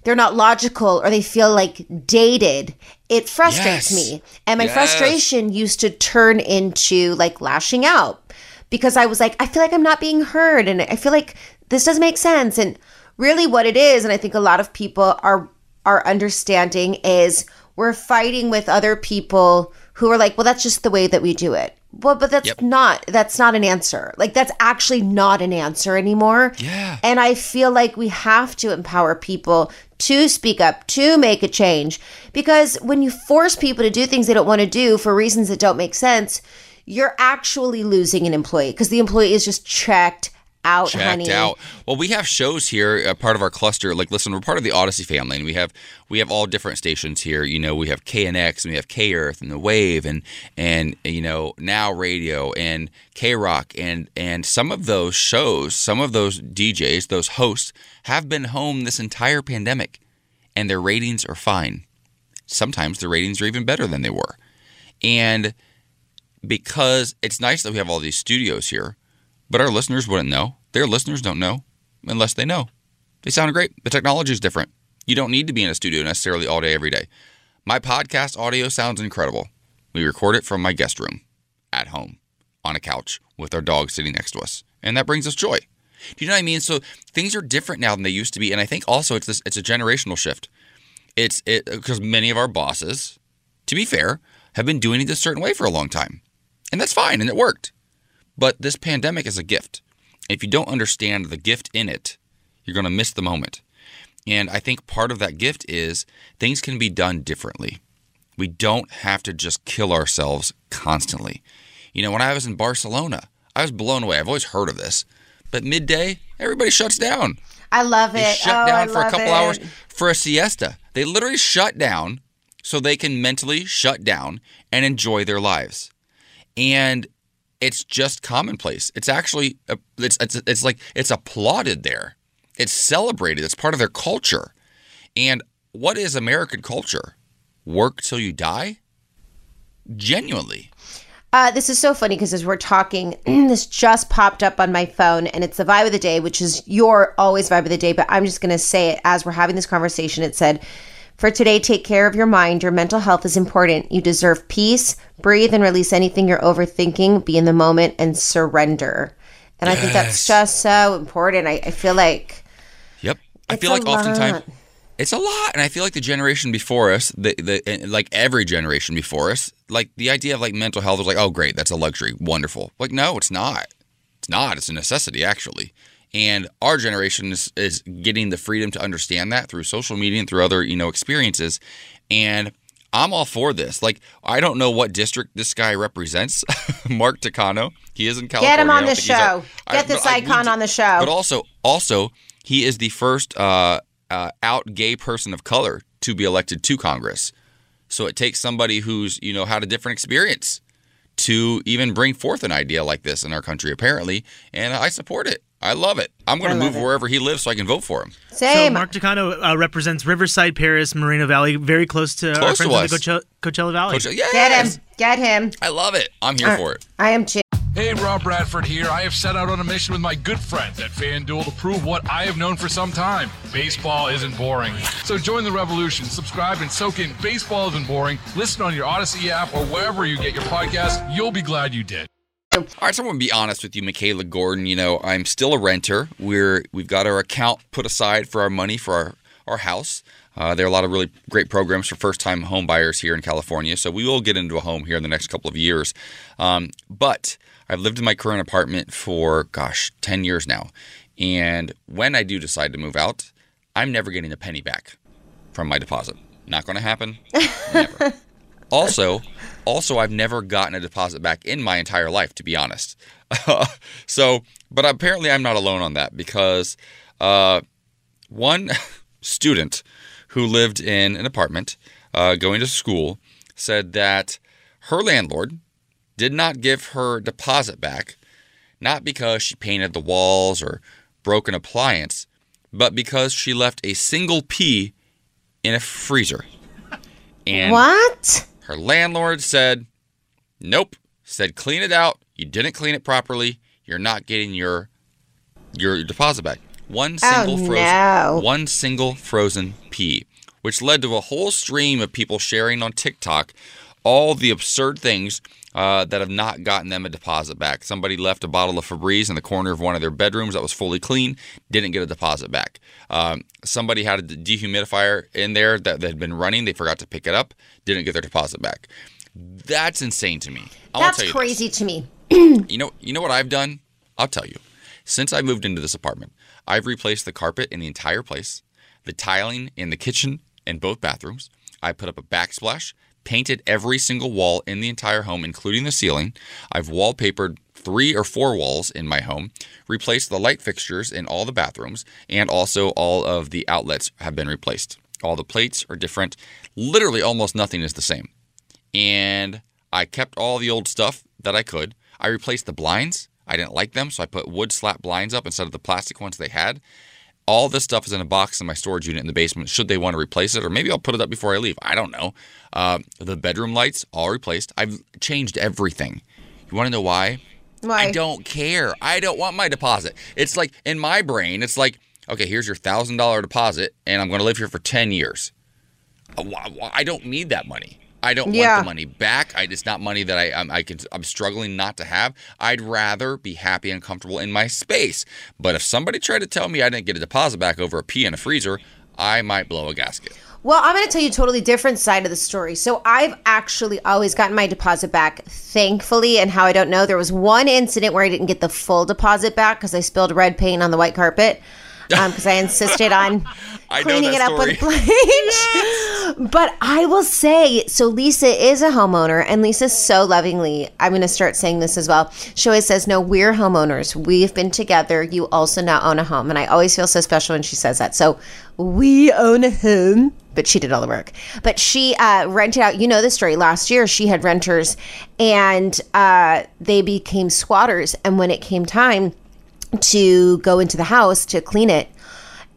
[SPEAKER 2] they're not logical or they feel like dated, it frustrates
[SPEAKER 1] Yes.
[SPEAKER 2] me. And my
[SPEAKER 1] Yes.
[SPEAKER 2] frustration used to turn into like lashing out because I was like, I feel like I'm not being heard and I feel like this doesn't make sense. And really what it is, and I think a lot of people are are understanding is we're fighting with other people who are like, well, that's just the way that we do it. Well, but that's
[SPEAKER 1] Yep.
[SPEAKER 2] not that's not an answer. Like that's actually not an answer anymore.
[SPEAKER 1] Yeah.
[SPEAKER 2] And I feel like we have to empower people to speak up, to make a change. Because when you force people to do things they don't want to do for reasons that don't make sense, you're actually losing an employee because the employee is just checked out,
[SPEAKER 1] checked
[SPEAKER 2] honey.
[SPEAKER 1] out. Well, we have shows here, uh, part of our cluster. Like, listen, we're part of the Audacy family, and we have we have all different stations here. You know, we have KNX, and we have K Earth, and the Wave, and and you know now radio and K Rock, and and some of those shows, some of those DJs, those hosts have been home this entire pandemic, and their ratings are fine. Sometimes the ratings are even better than they were, and because it's nice that we have all these studios here, but our listeners wouldn't know. Their listeners don't know unless they know. They sound great. The technology is different. You don't need to be in a studio necessarily all day, every day. My podcast audio sounds incredible. We record it from my guest room at home on a couch with our dog sitting next to us. And that brings us joy. Do you know what I mean? So things are different now than they used to be. And I think also it's this it's a generational shift. It's it because many of our bosses, to be fair, have been doing it a certain way for a long time. And that's fine and it worked. But this pandemic is a gift. If you don't understand the gift in it, you're going to miss the moment. And I think part of that gift is things can be done differently. We don't have to just kill ourselves constantly. You know, when I was in Barcelona, I was blown away. I've always heard of this. But midday, everybody shuts down.
[SPEAKER 2] I love it.
[SPEAKER 1] They shut
[SPEAKER 2] oh,
[SPEAKER 1] down
[SPEAKER 2] I
[SPEAKER 1] for a couple
[SPEAKER 2] it.
[SPEAKER 1] hours for a siesta. They literally shut down so they can mentally shut down and enjoy their lives. And it's just commonplace. It's actually it's it's, it's like it's applauded there. It's celebrated. It's part of their culture. And what is American culture? Work till you die? Genuinely.
[SPEAKER 2] Uh, this is so funny because as we're talking, [CLEARS THROAT] this just popped up on my phone and it's the vibe of the day, which is your always vibe of the day. But I'm just going to say it as we're having this conversation. It said, For today, take care of your mind. Your mental health is important. You deserve peace. Breathe and release anything you're overthinking. Be in the moment and surrender. And I think that's just so important. I, I feel like
[SPEAKER 1] Yep. I feel like oftentimes it's a lot, and I feel like the generation before us, the, the eh, like every generation before us, like the idea of like mental health was like, oh great, that's a luxury, wonderful. Like no, it's not. It's not. It's a necessity actually. And our generation is, is getting the freedom to understand that through social media and through other you know experiences. And I'm all for this. Like I don't know what district this guy represents, [LAUGHS] Mark Takano. He is in California.
[SPEAKER 2] get him on the
[SPEAKER 1] think he's out-
[SPEAKER 2] show.
[SPEAKER 1] I-
[SPEAKER 2] Get this
[SPEAKER 1] I-
[SPEAKER 2] icon
[SPEAKER 1] do-
[SPEAKER 2] on the show.
[SPEAKER 1] But also, also, he is the first uh, uh, out gay person of color to be elected to Congress. So it takes somebody who's you know had a different experience to even bring forth an idea like this in our country, apparently. And I support it. I love it. I'm going to move
[SPEAKER 2] it.
[SPEAKER 1] wherever he lives so I can vote for him. Same.
[SPEAKER 3] So
[SPEAKER 2] same.
[SPEAKER 3] Mark Takano uh, represents Riverside, Perris, Moreno Valley, very close to our
[SPEAKER 1] Close to
[SPEAKER 3] friends in the
[SPEAKER 1] us.
[SPEAKER 3] Coachella, Coachella Valley.
[SPEAKER 1] Coach, yes!
[SPEAKER 2] get him. Get him.
[SPEAKER 1] I love it. I'm here for it.
[SPEAKER 2] I am too.
[SPEAKER 6] Hey, Rob Bradford here. I have set out on a mission with my good friends at FanDuel to prove what I have known for some time baseball isn't boring. So join the revolution, subscribe, and soak in Baseball Isn't Boring. Listen on your Audacy app or wherever you get your podcast. You'll be glad you did.
[SPEAKER 1] All right, so I'm gonna be honest with you, Michaela Gordon. You know, I'm still a renter. We're we've got our account put aside for our money for our our house. Uh, there are a lot of really great programs for first-time home buyers here in California, so we will get into a home here in the next couple of years. Um, but I've lived in my current apartment for gosh, ten years now, and when I do decide to move out, I'm never getting a penny back from my deposit. Not going to happen. [LAUGHS] Never. Also, also I've never gotten a deposit back in my entire life, to be honest. [LAUGHS] so, but apparently I'm not alone on that because uh, one [LAUGHS] student who lived in an apartment uh, going to school said that her landlord did not give her deposit back, not because she painted the walls or broke an appliance, but because she left a single pea in a freezer. And
[SPEAKER 2] What?
[SPEAKER 1] Her landlord said, "Nope." Said clean it out. You didn't clean it properly. You're not getting your your deposit back. One oh, single
[SPEAKER 2] Oh,
[SPEAKER 1] frozen
[SPEAKER 2] no.
[SPEAKER 1] one single frozen pea, which led to a whole stream of people sharing on TikTok all the absurd things uh, that have not gotten them a deposit back. Somebody left a bottle of Febreze in the corner of one of their bedrooms that was fully clean, didn't get a deposit back. Um, somebody had a dehumidifier in there that, had been running, they forgot to pick it up, didn't get their deposit back. That's insane to me. I
[SPEAKER 2] That's
[SPEAKER 1] you this.
[SPEAKER 2] crazy to me. [CLEARS THROAT]
[SPEAKER 1] You know, you know what I've done? I'll tell you. Since I moved into this apartment, I've replaced the carpet in the entire place, the tiling in the kitchen and both bathrooms. I put up a backsplash, painted every single wall in the entire home, including the ceiling. I've wallpapered three or four walls in my home, replaced the light fixtures in all the bathrooms, and also all of the outlets have been replaced. All the plates are different. Literally, almost nothing is the same and I kept all the old stuff that I could. I replaced the blinds. I didn't like them, so I put wood slat blinds up instead of the plastic ones they had. All this stuff is in a box in my storage unit in the basement. Should they want to replace it, or maybe I'll put it up before I leave. I don't know. Uh, the bedroom lights all replaced. I've changed everything. You want to know why?
[SPEAKER 2] Why?
[SPEAKER 1] I don't care. I don't want my deposit. It's like in my brain, it's like, okay, here's your thousand dollar deposit, and I'm going to live here for ten years. Uh, I don't need that money. I don't
[SPEAKER 2] Yeah.
[SPEAKER 1] want the money back. I, it's not money that I I'm, I can I'm struggling not to have. I'd rather be happy and comfortable in my space. But if somebody tried to tell me I didn't get a deposit back over a pea in a freezer, I might blow a gasket.
[SPEAKER 2] Well, I'm going to tell you a totally different side of the story. So I've actually always gotten my deposit back, thankfully. And how I don't know, there was one incident where I didn't get the full deposit back because I spilled red paint on the white carpet because I insisted on [LAUGHS]
[SPEAKER 1] I
[SPEAKER 2] cleaning it up with [LAUGHS] bleach. But I will say, so Lisa is a homeowner, and Lisa so lovingly, I'm going to start saying this as well. She always says, No, we're homeowners. We've been together. You also now own a home. And I always feel so special when she says that. So we own a home. But she did all the work. But she uh, rented out, you know the story. Last year, she had renters and uh, they became squatters. And when it came time to go into the house to clean it,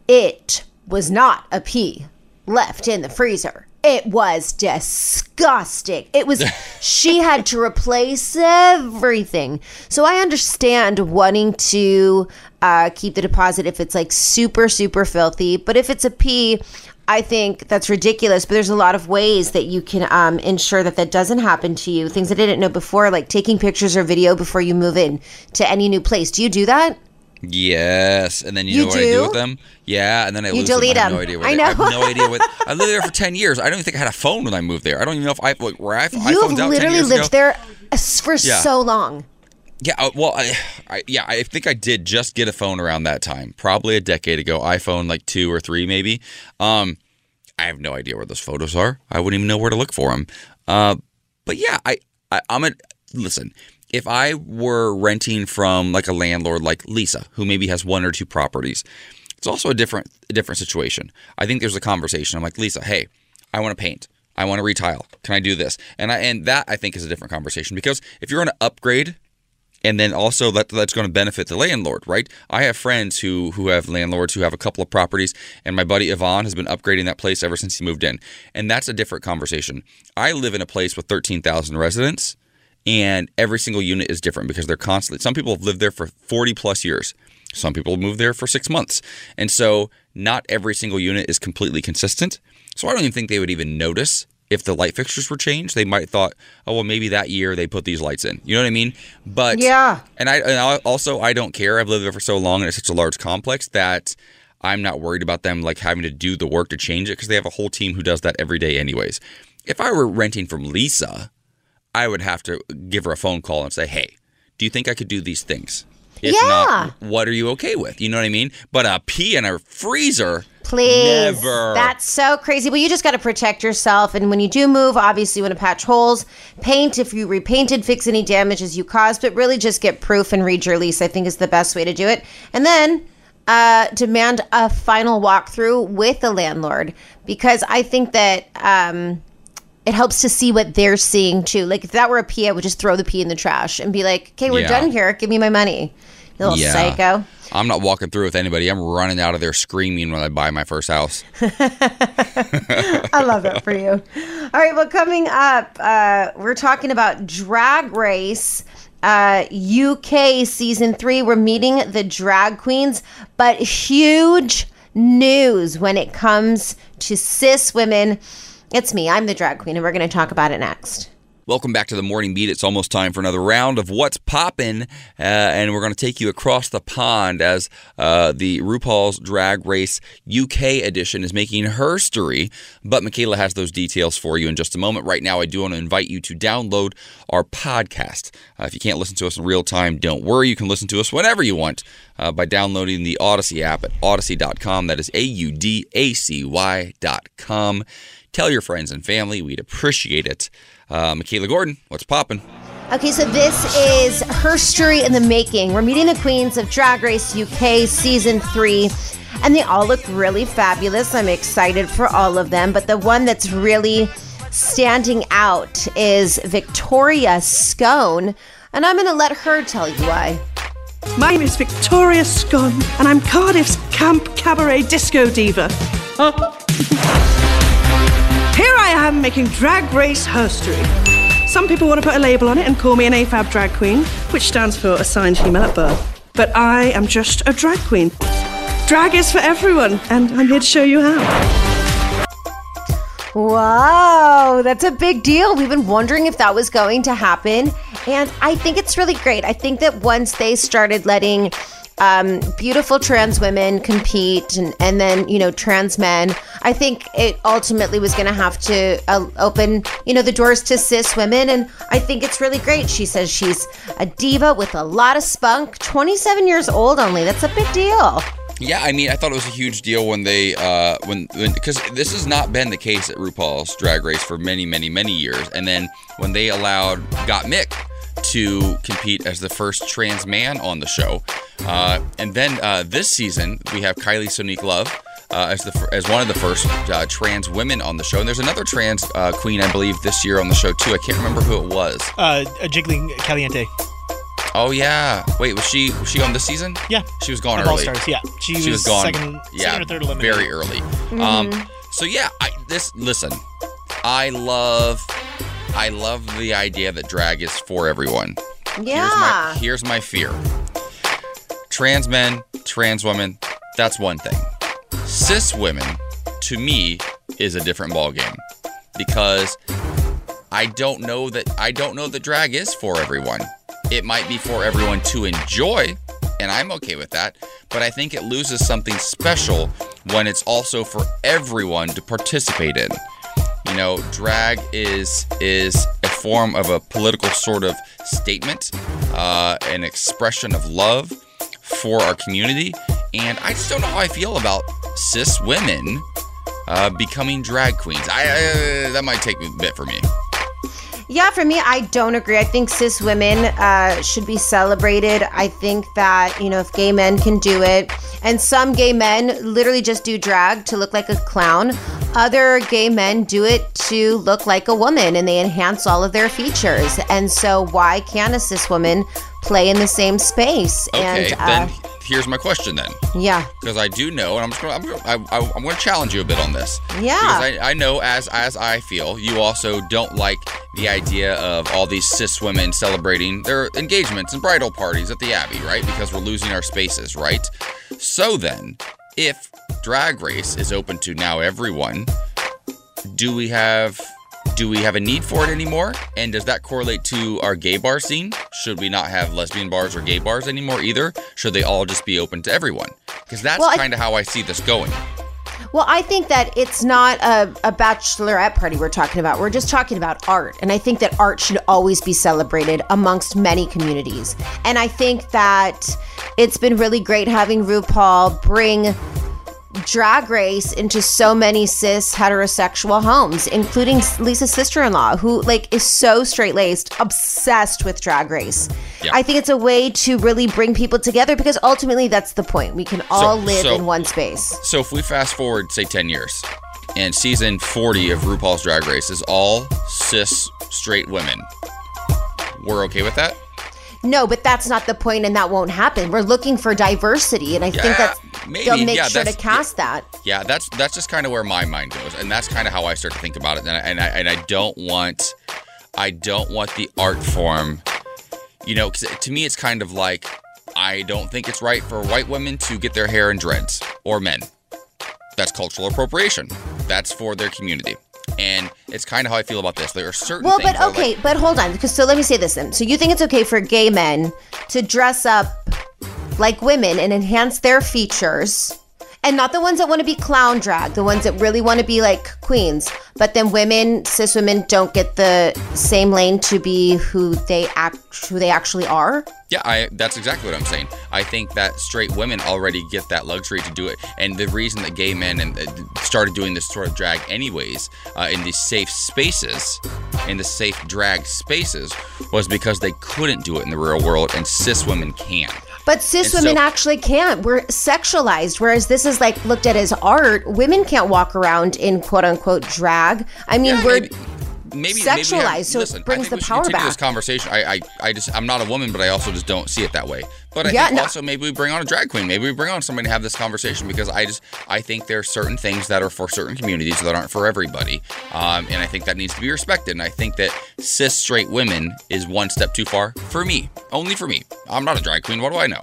[SPEAKER 2] it was not a pea left in the freezer. It was disgusting. It was, [LAUGHS] she had to replace everything. So I understand wanting to uh, keep the deposit if it's like super, super filthy. But if it's a pea, I think that's ridiculous. But there's a lot of ways that you can um, ensure that that doesn't happen to you. Things I didn't know before, like taking pictures or video before you move in to any new place. Do you do that?
[SPEAKER 1] Yes, and then you,
[SPEAKER 2] You
[SPEAKER 1] know what I do
[SPEAKER 2] do?
[SPEAKER 1] with them? Yeah, and then I
[SPEAKER 2] You delete
[SPEAKER 1] them. I
[SPEAKER 2] them.
[SPEAKER 1] no
[SPEAKER 2] I
[SPEAKER 1] they, I have no idea what. [LAUGHS] I lived there for ten years. I don't even think I had a phone when I moved there. I don't even know if I like where I
[SPEAKER 2] You have literally lived
[SPEAKER 1] ago.
[SPEAKER 2] there for
[SPEAKER 1] Yeah.
[SPEAKER 2] so long.
[SPEAKER 1] Yeah, uh, well, I, I, yeah, I think I did just get a phone around that time, probably a decade ago. iPhone like two or three, maybe. Um, I have no idea where those photos are. I wouldn't even know where to look for them. Uh, but yeah, I, I I'm a listen. If I were renting from like a landlord like Lisa, who maybe has one or two properties, it's also a different a different situation. I think there's a conversation. I'm like, Lisa, hey, I want to paint. I want to retile. Can I do this? And I and that I think is a different conversation because if you're going to upgrade and then also that that's going to benefit the landlord, right? I have friends who who have landlords who have a couple of properties, and my buddy Yvonne has been upgrading that place ever since he moved in, and that's a different conversation. I live in a place with thirteen thousand residents, and every single unit is different because they're constantly. Some people have lived there for forty plus years. Some people have moved there for six months, and so not every single unit is completely consistent. So I don't even think they would even notice if the light fixtures were changed. They might thought, oh well, maybe that year they put these lights in. You know what I mean? But
[SPEAKER 2] Yeah.
[SPEAKER 1] and I, and I also I don't care. I've lived there for so long, and it's such a large complex that I'm not worried about them like having to do the work to change it because they have a whole team who does that every day, anyways. If I were renting from Lisa, I would have to give her a phone call and say, "Hey, do you think I could do these things? If
[SPEAKER 2] Yeah.
[SPEAKER 1] not, what are you okay with? You know what I mean? But a pea in a freezer,
[SPEAKER 2] Please.
[SPEAKER 1] never.
[SPEAKER 2] That's so crazy. Well, you just got to protect yourself. And when you do move, obviously, you want to patch holes, paint if you repainted, fix any damages you caused, but really just get proof and read your lease, I think is the best way to do it. And then uh, demand a final walkthrough with the landlord because I think that. Um, it helps to see what they're seeing too. Like if that were a pee, I would just throw the pee in the trash and be like, "Okay, we're
[SPEAKER 1] Yeah.
[SPEAKER 2] done here. Give me my money." You little
[SPEAKER 1] Yeah.
[SPEAKER 2] psycho.
[SPEAKER 1] I'm not walking through with anybody. I'm running out of there screaming when I buy my first house. [LAUGHS] [LAUGHS]
[SPEAKER 2] I love that for you. All right, well, coming up, uh, we're talking about Drag Race. Uh, UK season three, we're meeting the drag queens, but huge news when it comes to cis women. It's me, I'm the drag queen, and we're going to talk about it next.
[SPEAKER 1] Welcome back to the morning beat. It's almost time for another round of what's poppin', uh, and we're going to take you across the pond as uh, the RuPaul's Drag Race UK edition is making her story. But Michaela has those details for you in just a moment. Right now, I do want to invite you to download our podcast. Uh, if you can't listen to us in real time, don't worry. You can listen to us whenever you want uh, by downloading the Audacy app at audacy.com. That is A U D A C Y.com. Tell your friends and family. We'd appreciate it. Uh, Michaela Gordon, what's poppin'?
[SPEAKER 2] Okay, so this is her story in the making. We're meeting the queens of Drag Race UK season three, and they all look really fabulous. I'm excited for all of them, but the one that's really standing out is Victoria Scone, and I'm going to let her tell you why.
[SPEAKER 7] My name is Victoria Scone, and I'm Cardiff's Camp Cabaret Disco Diva. [LAUGHS] Here I am making Drag Race Herstory. Some people want to put a label on it and call me an AFAB drag queen, which stands for assigned female at birth. But I am just a drag queen. Drag is for everyone, and I'm here to show you how.
[SPEAKER 2] Wow, that's a big deal. We've been wondering if that was going to happen. And I think it's really great. I think that once they started letting um, beautiful trans women compete and, and then, you know, trans men. I think it ultimately was going to have to uh, open, you know, the doors to cis women. And I think it's really great. She says she's a diva with a lot of spunk, 27 years old only. That's a big deal.
[SPEAKER 1] Yeah, I mean, I thought it was a huge deal when they, uh, when, because this has not been the case at RuPaul's Drag Race for many, many, many years. And then when they allowed Gottmik to compete as the first trans man on the show, uh, and then uh, this season we have Kylie Sonique Love. Uh, as the as one of the first uh, trans women on the show, and there's another trans uh, queen, I believe, this year on the show too. I can't remember who it was.
[SPEAKER 3] Uh, Jiggly Caliente.
[SPEAKER 1] Oh yeah. Wait, was she was she on this season?
[SPEAKER 3] Yeah.
[SPEAKER 1] She was gone
[SPEAKER 3] Of
[SPEAKER 1] early.
[SPEAKER 3] All Stars, yeah. She,
[SPEAKER 1] She was
[SPEAKER 3] was,
[SPEAKER 1] gone.
[SPEAKER 3] second,
[SPEAKER 1] yeah,
[SPEAKER 3] second or third eliminated.
[SPEAKER 1] very early. Um,
[SPEAKER 3] Mhm.
[SPEAKER 1] so yeah, I this listen. I love I love the idea that drag is for everyone. Here's my
[SPEAKER 2] Yeah.
[SPEAKER 1] here's my fear. Trans men, trans women, that's one thing. Cis women, to me, is a different ballgame. Because I don't know that I don't know that drag is for everyone. It might be for everyone to enjoy, and I'm okay with that, but I think it loses something special when it's also for everyone to participate in. You know, drag is is a form of a political sort of statement, uh, an expression of love for our community, and I just don't know how I feel about cis women uh, becoming drag queens. I, I that might take a bit for me.
[SPEAKER 2] Yeah, for me, I don't agree. I think cis women uh, should be celebrated. I think that, you know, if gay men can do it, and some gay men literally just do drag to look like a clown, other gay men do it to look like a woman and they enhance all of their features. And so, why can't a cis woman play in the same space?
[SPEAKER 1] Okay,
[SPEAKER 2] and uh,
[SPEAKER 1] then here's my question then.
[SPEAKER 2] yeah.
[SPEAKER 1] because I do know, and I'm just gonna, I'm gonna, I, I, I'm gonna challenge you a bit on this.
[SPEAKER 2] Yeah.
[SPEAKER 1] Because I, I know, as as I feel, you also don't like the idea of all these cis women celebrating their engagements and bridal parties at the Abbey, right? Because we're losing our spaces, right? So then, if Drag Race is open to now everyone, do we have do we have a need for it anymore? And does that correlate to our gay bar scene? Should we not have lesbian bars or gay bars anymore either? Should they all just be open to everyone? Because that's
[SPEAKER 2] Well,
[SPEAKER 1] kind of how I see this going.
[SPEAKER 2] Well, I think that it's not a, a bachelorette party we're talking about. We're just talking about art. And I think that art should always be celebrated amongst many communities. And I think that it's been really great having RuPaul bring drag race into so many cis heterosexual homes, including Lisa's sister in law, who like is so straight laced, obsessed with drag race.
[SPEAKER 1] Yeah.
[SPEAKER 2] I think it's a way to really bring people together because ultimately that's the point. We can all live
[SPEAKER 1] so-
[SPEAKER 2] in one space.
[SPEAKER 1] So if we fast forward, say, 10 years, and season 40 of RuPaul's Drag Race is all cis straight women, we're okay with that?
[SPEAKER 2] No, but that's not the point, and that won't happen. We're looking for diversity, and I
[SPEAKER 1] Yeah,
[SPEAKER 2] think that
[SPEAKER 1] maybe.
[SPEAKER 2] they'll make
[SPEAKER 1] Yeah,
[SPEAKER 2] sure to cast that.
[SPEAKER 1] Yeah, that's that's just kind of where my mind goes, and that's kind of how I start to think about it. And I, and I and I don't want, I don't want the art form, you know, to me it's kind of like I don't think it's right for white women to get their hair in dreads or men. That's cultural appropriation. That's for their community, and it's kind of how I feel about this. There are certain
[SPEAKER 2] Well, but okay,
[SPEAKER 1] like-
[SPEAKER 2] but hold on, because so let me say this then. So you think it's okay for gay men to dress up like women and enhance their features, and not the ones that want to be clown drag, the ones that really want to be like queens. But then women, cis women, don't get the same lane to be who they act, who they actually are.
[SPEAKER 1] Yeah, I, that's exactly what I'm saying. I think that straight women already get that luxury to do it, and the reason that gay men and uh, started doing this sort of drag anyways uh, in these safe spaces, in the safe drag spaces, was because they couldn't do it in the real world, and cis women can.
[SPEAKER 2] But cis
[SPEAKER 1] And
[SPEAKER 2] women
[SPEAKER 1] so-
[SPEAKER 2] actually can't. We're sexualized, whereas this is like looked at as art. Women can't walk around in quote unquote drag. I mean, we're
[SPEAKER 1] maybe- Maybe
[SPEAKER 2] sexualized,
[SPEAKER 1] maybe have-
[SPEAKER 2] so
[SPEAKER 1] listen,
[SPEAKER 2] it brings
[SPEAKER 1] I think
[SPEAKER 2] the power
[SPEAKER 1] continue This conversation. I, I, I just, I'm not a woman, but I also just don't see it that way. But I
[SPEAKER 2] Yeah,
[SPEAKER 1] think
[SPEAKER 2] no.
[SPEAKER 1] also maybe we bring on a drag queen. Maybe we bring on somebody to have this conversation because I just, I think there are certain things that are for certain communities that aren't for everybody, um, and I think that needs to be respected. And I think that cis straight women is one step too far for me, only for me. I'm not a drag queen. What do I know?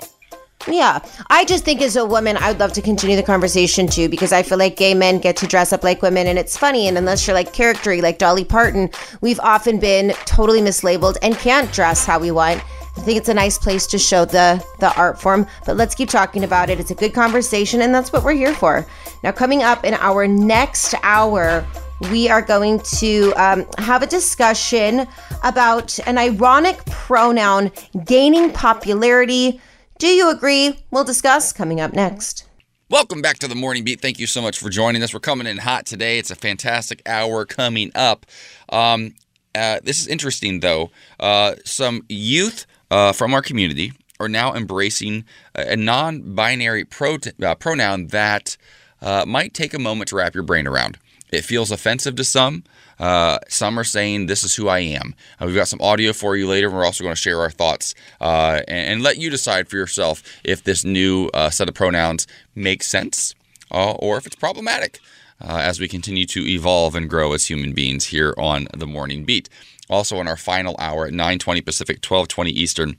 [SPEAKER 2] Yeah, I just think as a woman, I would love to continue the conversation too because I feel like gay men get to dress up like women and it's funny. And unless you're like charactery, like Dolly Parton, we've often been totally mislabeled and can't dress how we want. I think it's a nice place to show the the art form. But let's keep talking about it. It's a good conversation, and that's what we're here for. Now, coming up in our next hour, we are going to um, have a discussion about an ironic pronoun gaining popularity. Do you agree? We'll discuss coming up next.
[SPEAKER 1] Welcome back to the Morning Beat. Thank you so much for joining us. We're coming in hot today. It's a fantastic hour coming up. Um, uh, this is interesting, though. Uh, some youth uh, from our community are now embracing a non binary pro- uh, pronoun that uh, might take a moment to wrap your brain around. It feels offensive to some. Uh, some are saying, This is who I am. Uh, we've got some audio for you later. We're also going to share our thoughts uh, and, and, let you decide for yourself if this new uh, set of pronouns makes sense uh, or if it's problematic uh, as we continue to evolve and grow as human beings here on the Morning Beat. Also, in our final hour at 9:20 Pacific, 12:20 Eastern,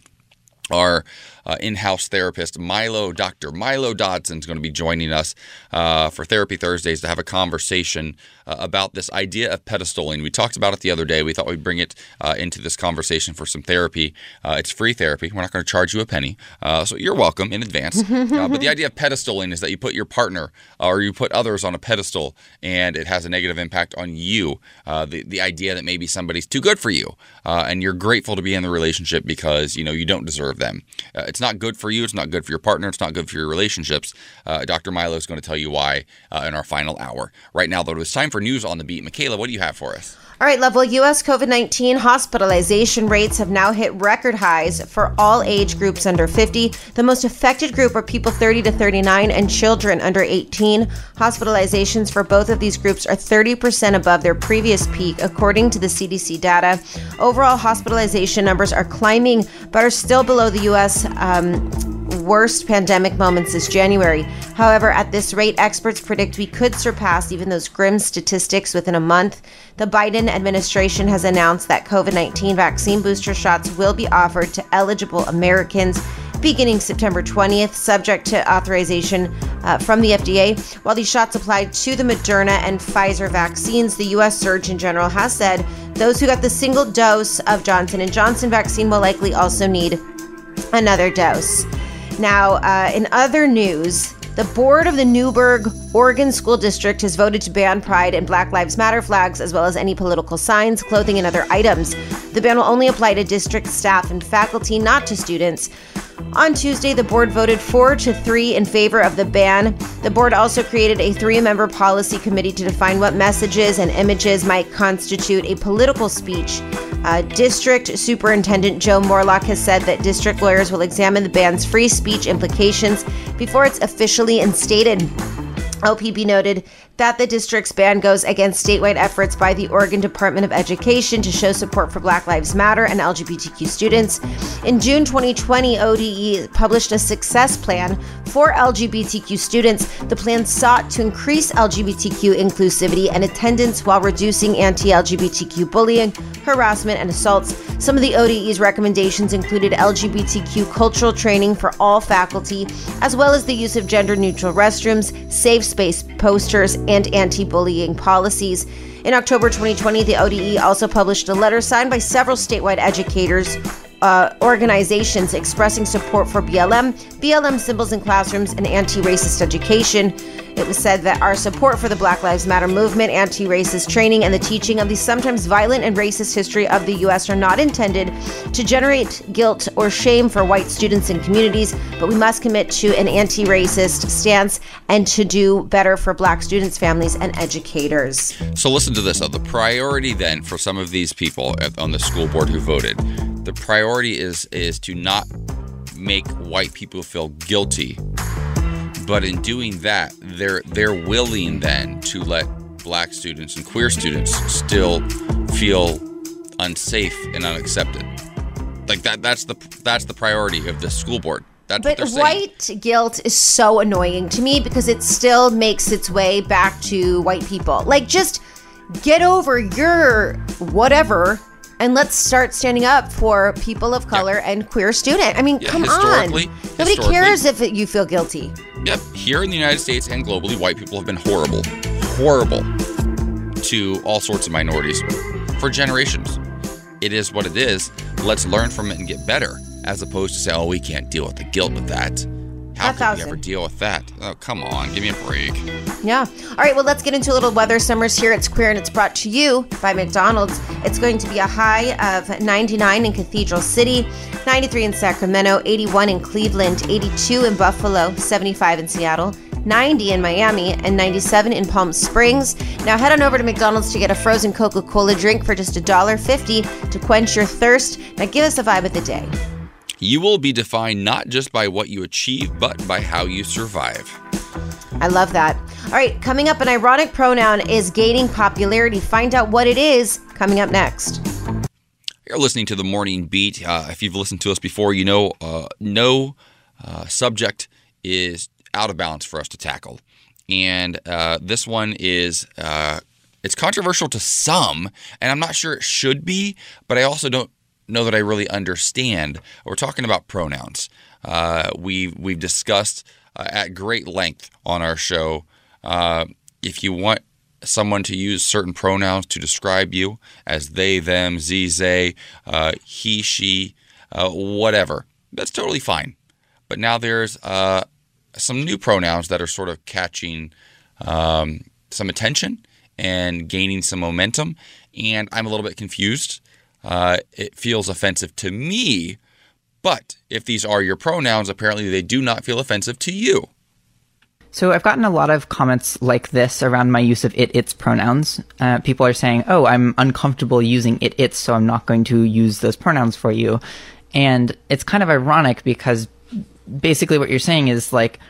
[SPEAKER 1] our uh, in-house therapist Milo, Dr. Milo Dodson, is going to be joining us uh, for Therapy Thursdays to have a conversation uh, about this idea of pedestaling. We talked about it the other day. We thought we'd bring it uh, into this conversation for some therapy. Uh, it's free therapy. We're not going to charge you a penny, uh, so you're welcome in advance. [LAUGHS] but the idea of pedestaling is that you put your partner or you put others on a pedestal, and it has a negative impact on you. the the idea that maybe somebody's too good for you, and you're grateful to be in the relationship because you know you don't deserve them. It's not good for you. It's not good for your partner. It's not good for your relationships. Uh, Dr. Milo is going to tell you why uh, in our final hour. Right now, though, it's time for news on the beat. Michaela, what do you have for us?
[SPEAKER 2] All right, level US COVID 19 hospitalization rates have now hit record highs for all age groups under 50. The most affected group are people 30 to 39 and children under 18. Hospitalizations for both of these groups are 30% above their previous peak, according to the CDC data. Overall, hospitalization numbers are climbing, but are still below the US. Um, worst pandemic moments this January. However, at this rate, experts predict we could surpass even those grim statistics within a month. The Biden administration has announced that COVID 19 vaccine booster shots will be offered to eligible Americans beginning September 20th, subject to authorization uh, from the FDA. While these shots apply to the Moderna and Pfizer vaccines, the U.S. Surgeon General has said those who got the single dose of Johnson & Johnson vaccine will likely also need another dose. Now, uh, in other news, the board of the Newberg, Oregon School District has voted to ban Pride and Black Lives Matter flags, as well as any political signs, clothing, and other items. The ban will only apply to district staff and faculty, not to students. On Tuesday, the board voted 4 to 3 in favor of the ban. The board also created a three member policy committee to define what messages and images might constitute a political speech. Uh, district Superintendent Joe Morelock has said that district lawyers will examine the ban's free speech implications before it's officially instated. OPB noted that the district's ban goes against statewide efforts by the Oregon Department of Education to show support for Black Lives Matter and LGBTQ students. In June 2020, ODE published a success plan for LGBTQ students. The plan sought to increase LGBTQ inclusivity and attendance while reducing anti LGBTQ bullying, harassment, and assaults. Some of the ODE's recommendations included LGBTQ cultural training for all faculty, as well as the use of gender neutral restrooms, safe space posters, and anti bullying policies. In October 2020, the ODE also published a letter signed by several statewide educators uh, organizations expressing support for BLM, BLM symbols in classrooms, and anti racist education. It was said that our support for the Black Lives Matter movement, anti racist training, and the teaching of the sometimes violent and racist history of the U.S. are not intended to generate guilt or shame for white students and communities, but we must commit to an anti racist stance and to do better for black students, families, and educators.
[SPEAKER 1] So, listen to this. The priority then for some of these people on the school board who voted, the priority is is to not make white people feel guilty but in doing that, they're they're willing then to let black students and queer students still feel unsafe and unaccepted. Like that that's the that's the priority of the school board. That's
[SPEAKER 2] but white guilt is so annoying to me because it still makes its way back to white people. Like just get over your whatever and let's start standing up for people of color yeah. and queer student. I mean, yeah, come on. Nobody cares if it, you feel guilty.
[SPEAKER 1] Yep. Here in the United States and globally, white people have been horrible, horrible to all sorts of minorities for generations. It is what it is. Let's learn from it and get better as opposed to say, oh, we can't deal with the guilt of that. How could we
[SPEAKER 2] thousand.
[SPEAKER 1] ever deal with that? Oh, come on, give me a break.
[SPEAKER 2] Yeah. All right, well, let's get into a little weather. Summer's here. It's queer and it's brought to you by McDonald's. It's going to be a high of 99 in Cathedral City, 93 in Sacramento, 81 in Cleveland, 82 in Buffalo, 75 in Seattle. 90 in Miami and 97 in Palm Springs. Now head on over to McDonald's to get a frozen Coca-Cola drink for just $1.50 to quench your thirst. Now give us a vibe of the day.
[SPEAKER 1] You will be defined not just by what you achieve, but by how you survive.
[SPEAKER 2] I love that. All right, coming up, an ironic pronoun is gaining popularity. Find out what it is coming up next.
[SPEAKER 1] You're listening to the Morning Beat. Uh, if you've listened to us before, you know uh, no uh, subject is out of balance for us to tackle. And uh, this one is uh, it's controversial to some, and I'm not sure it should be, but I also don't know that I really understand. We're talking about pronouns. Uh, we we've discussed uh, at great length on our show. Uh, if you want someone to use certain pronouns to describe you as they, them, ze, they, uh, he, she, uh, whatever, that's totally fine. But now there's uh, some new pronouns that are sort of catching um, some attention and gaining some momentum, and I'm a little bit confused. Uh, it feels offensive to me, but if these are your pronouns, apparently they do not feel offensive to you.
[SPEAKER 8] So I've gotten a lot of comments like this around my use of it, its pronouns. Uh, people are saying, "Oh, I'm uncomfortable using it, its, so I'm not going to use those pronouns for you." And it's kind of ironic because basically what you're saying is like,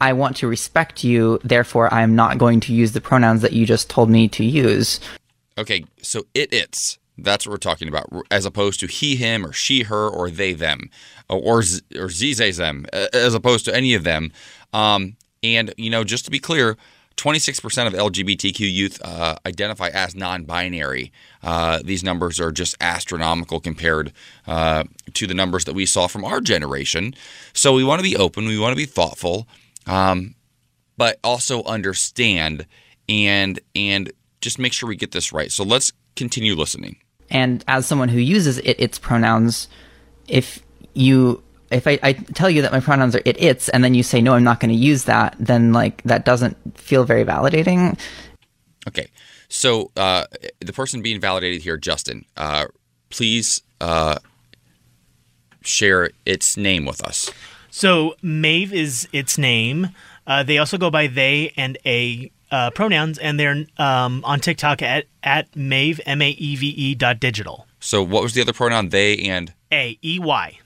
[SPEAKER 8] "I want to respect you, therefore I am not going to use the pronouns that you just told me to use."
[SPEAKER 1] Okay, so it, its. That's what we're talking about, as opposed to he, him, or she, her, or they, them, or z- or ze, them, as opposed to any of them. Um, and you know, just to be clear, 26% of LGBTQ youth uh, identify as non-binary. Uh, these numbers are just astronomical compared uh, to the numbers that we saw from our generation. So we want to be open, we want to be thoughtful, um, but also understand and and just make sure we get this right. So let's continue listening.
[SPEAKER 8] And as someone who uses it, its pronouns, if you if I, I tell you that my pronouns are it its and then you say no i'm not going to use that then like that doesn't feel very validating
[SPEAKER 1] Okay, so uh, the person being validated here, Justin, uh, please uh, share its name with us.
[SPEAKER 3] So Maeve is its name. Uh, they also go by they and a uh, pronouns, and they're um, on TikTok at at Maeve M A E V E dot digital.
[SPEAKER 1] So, what was the other pronoun? They and
[SPEAKER 3] A E Y.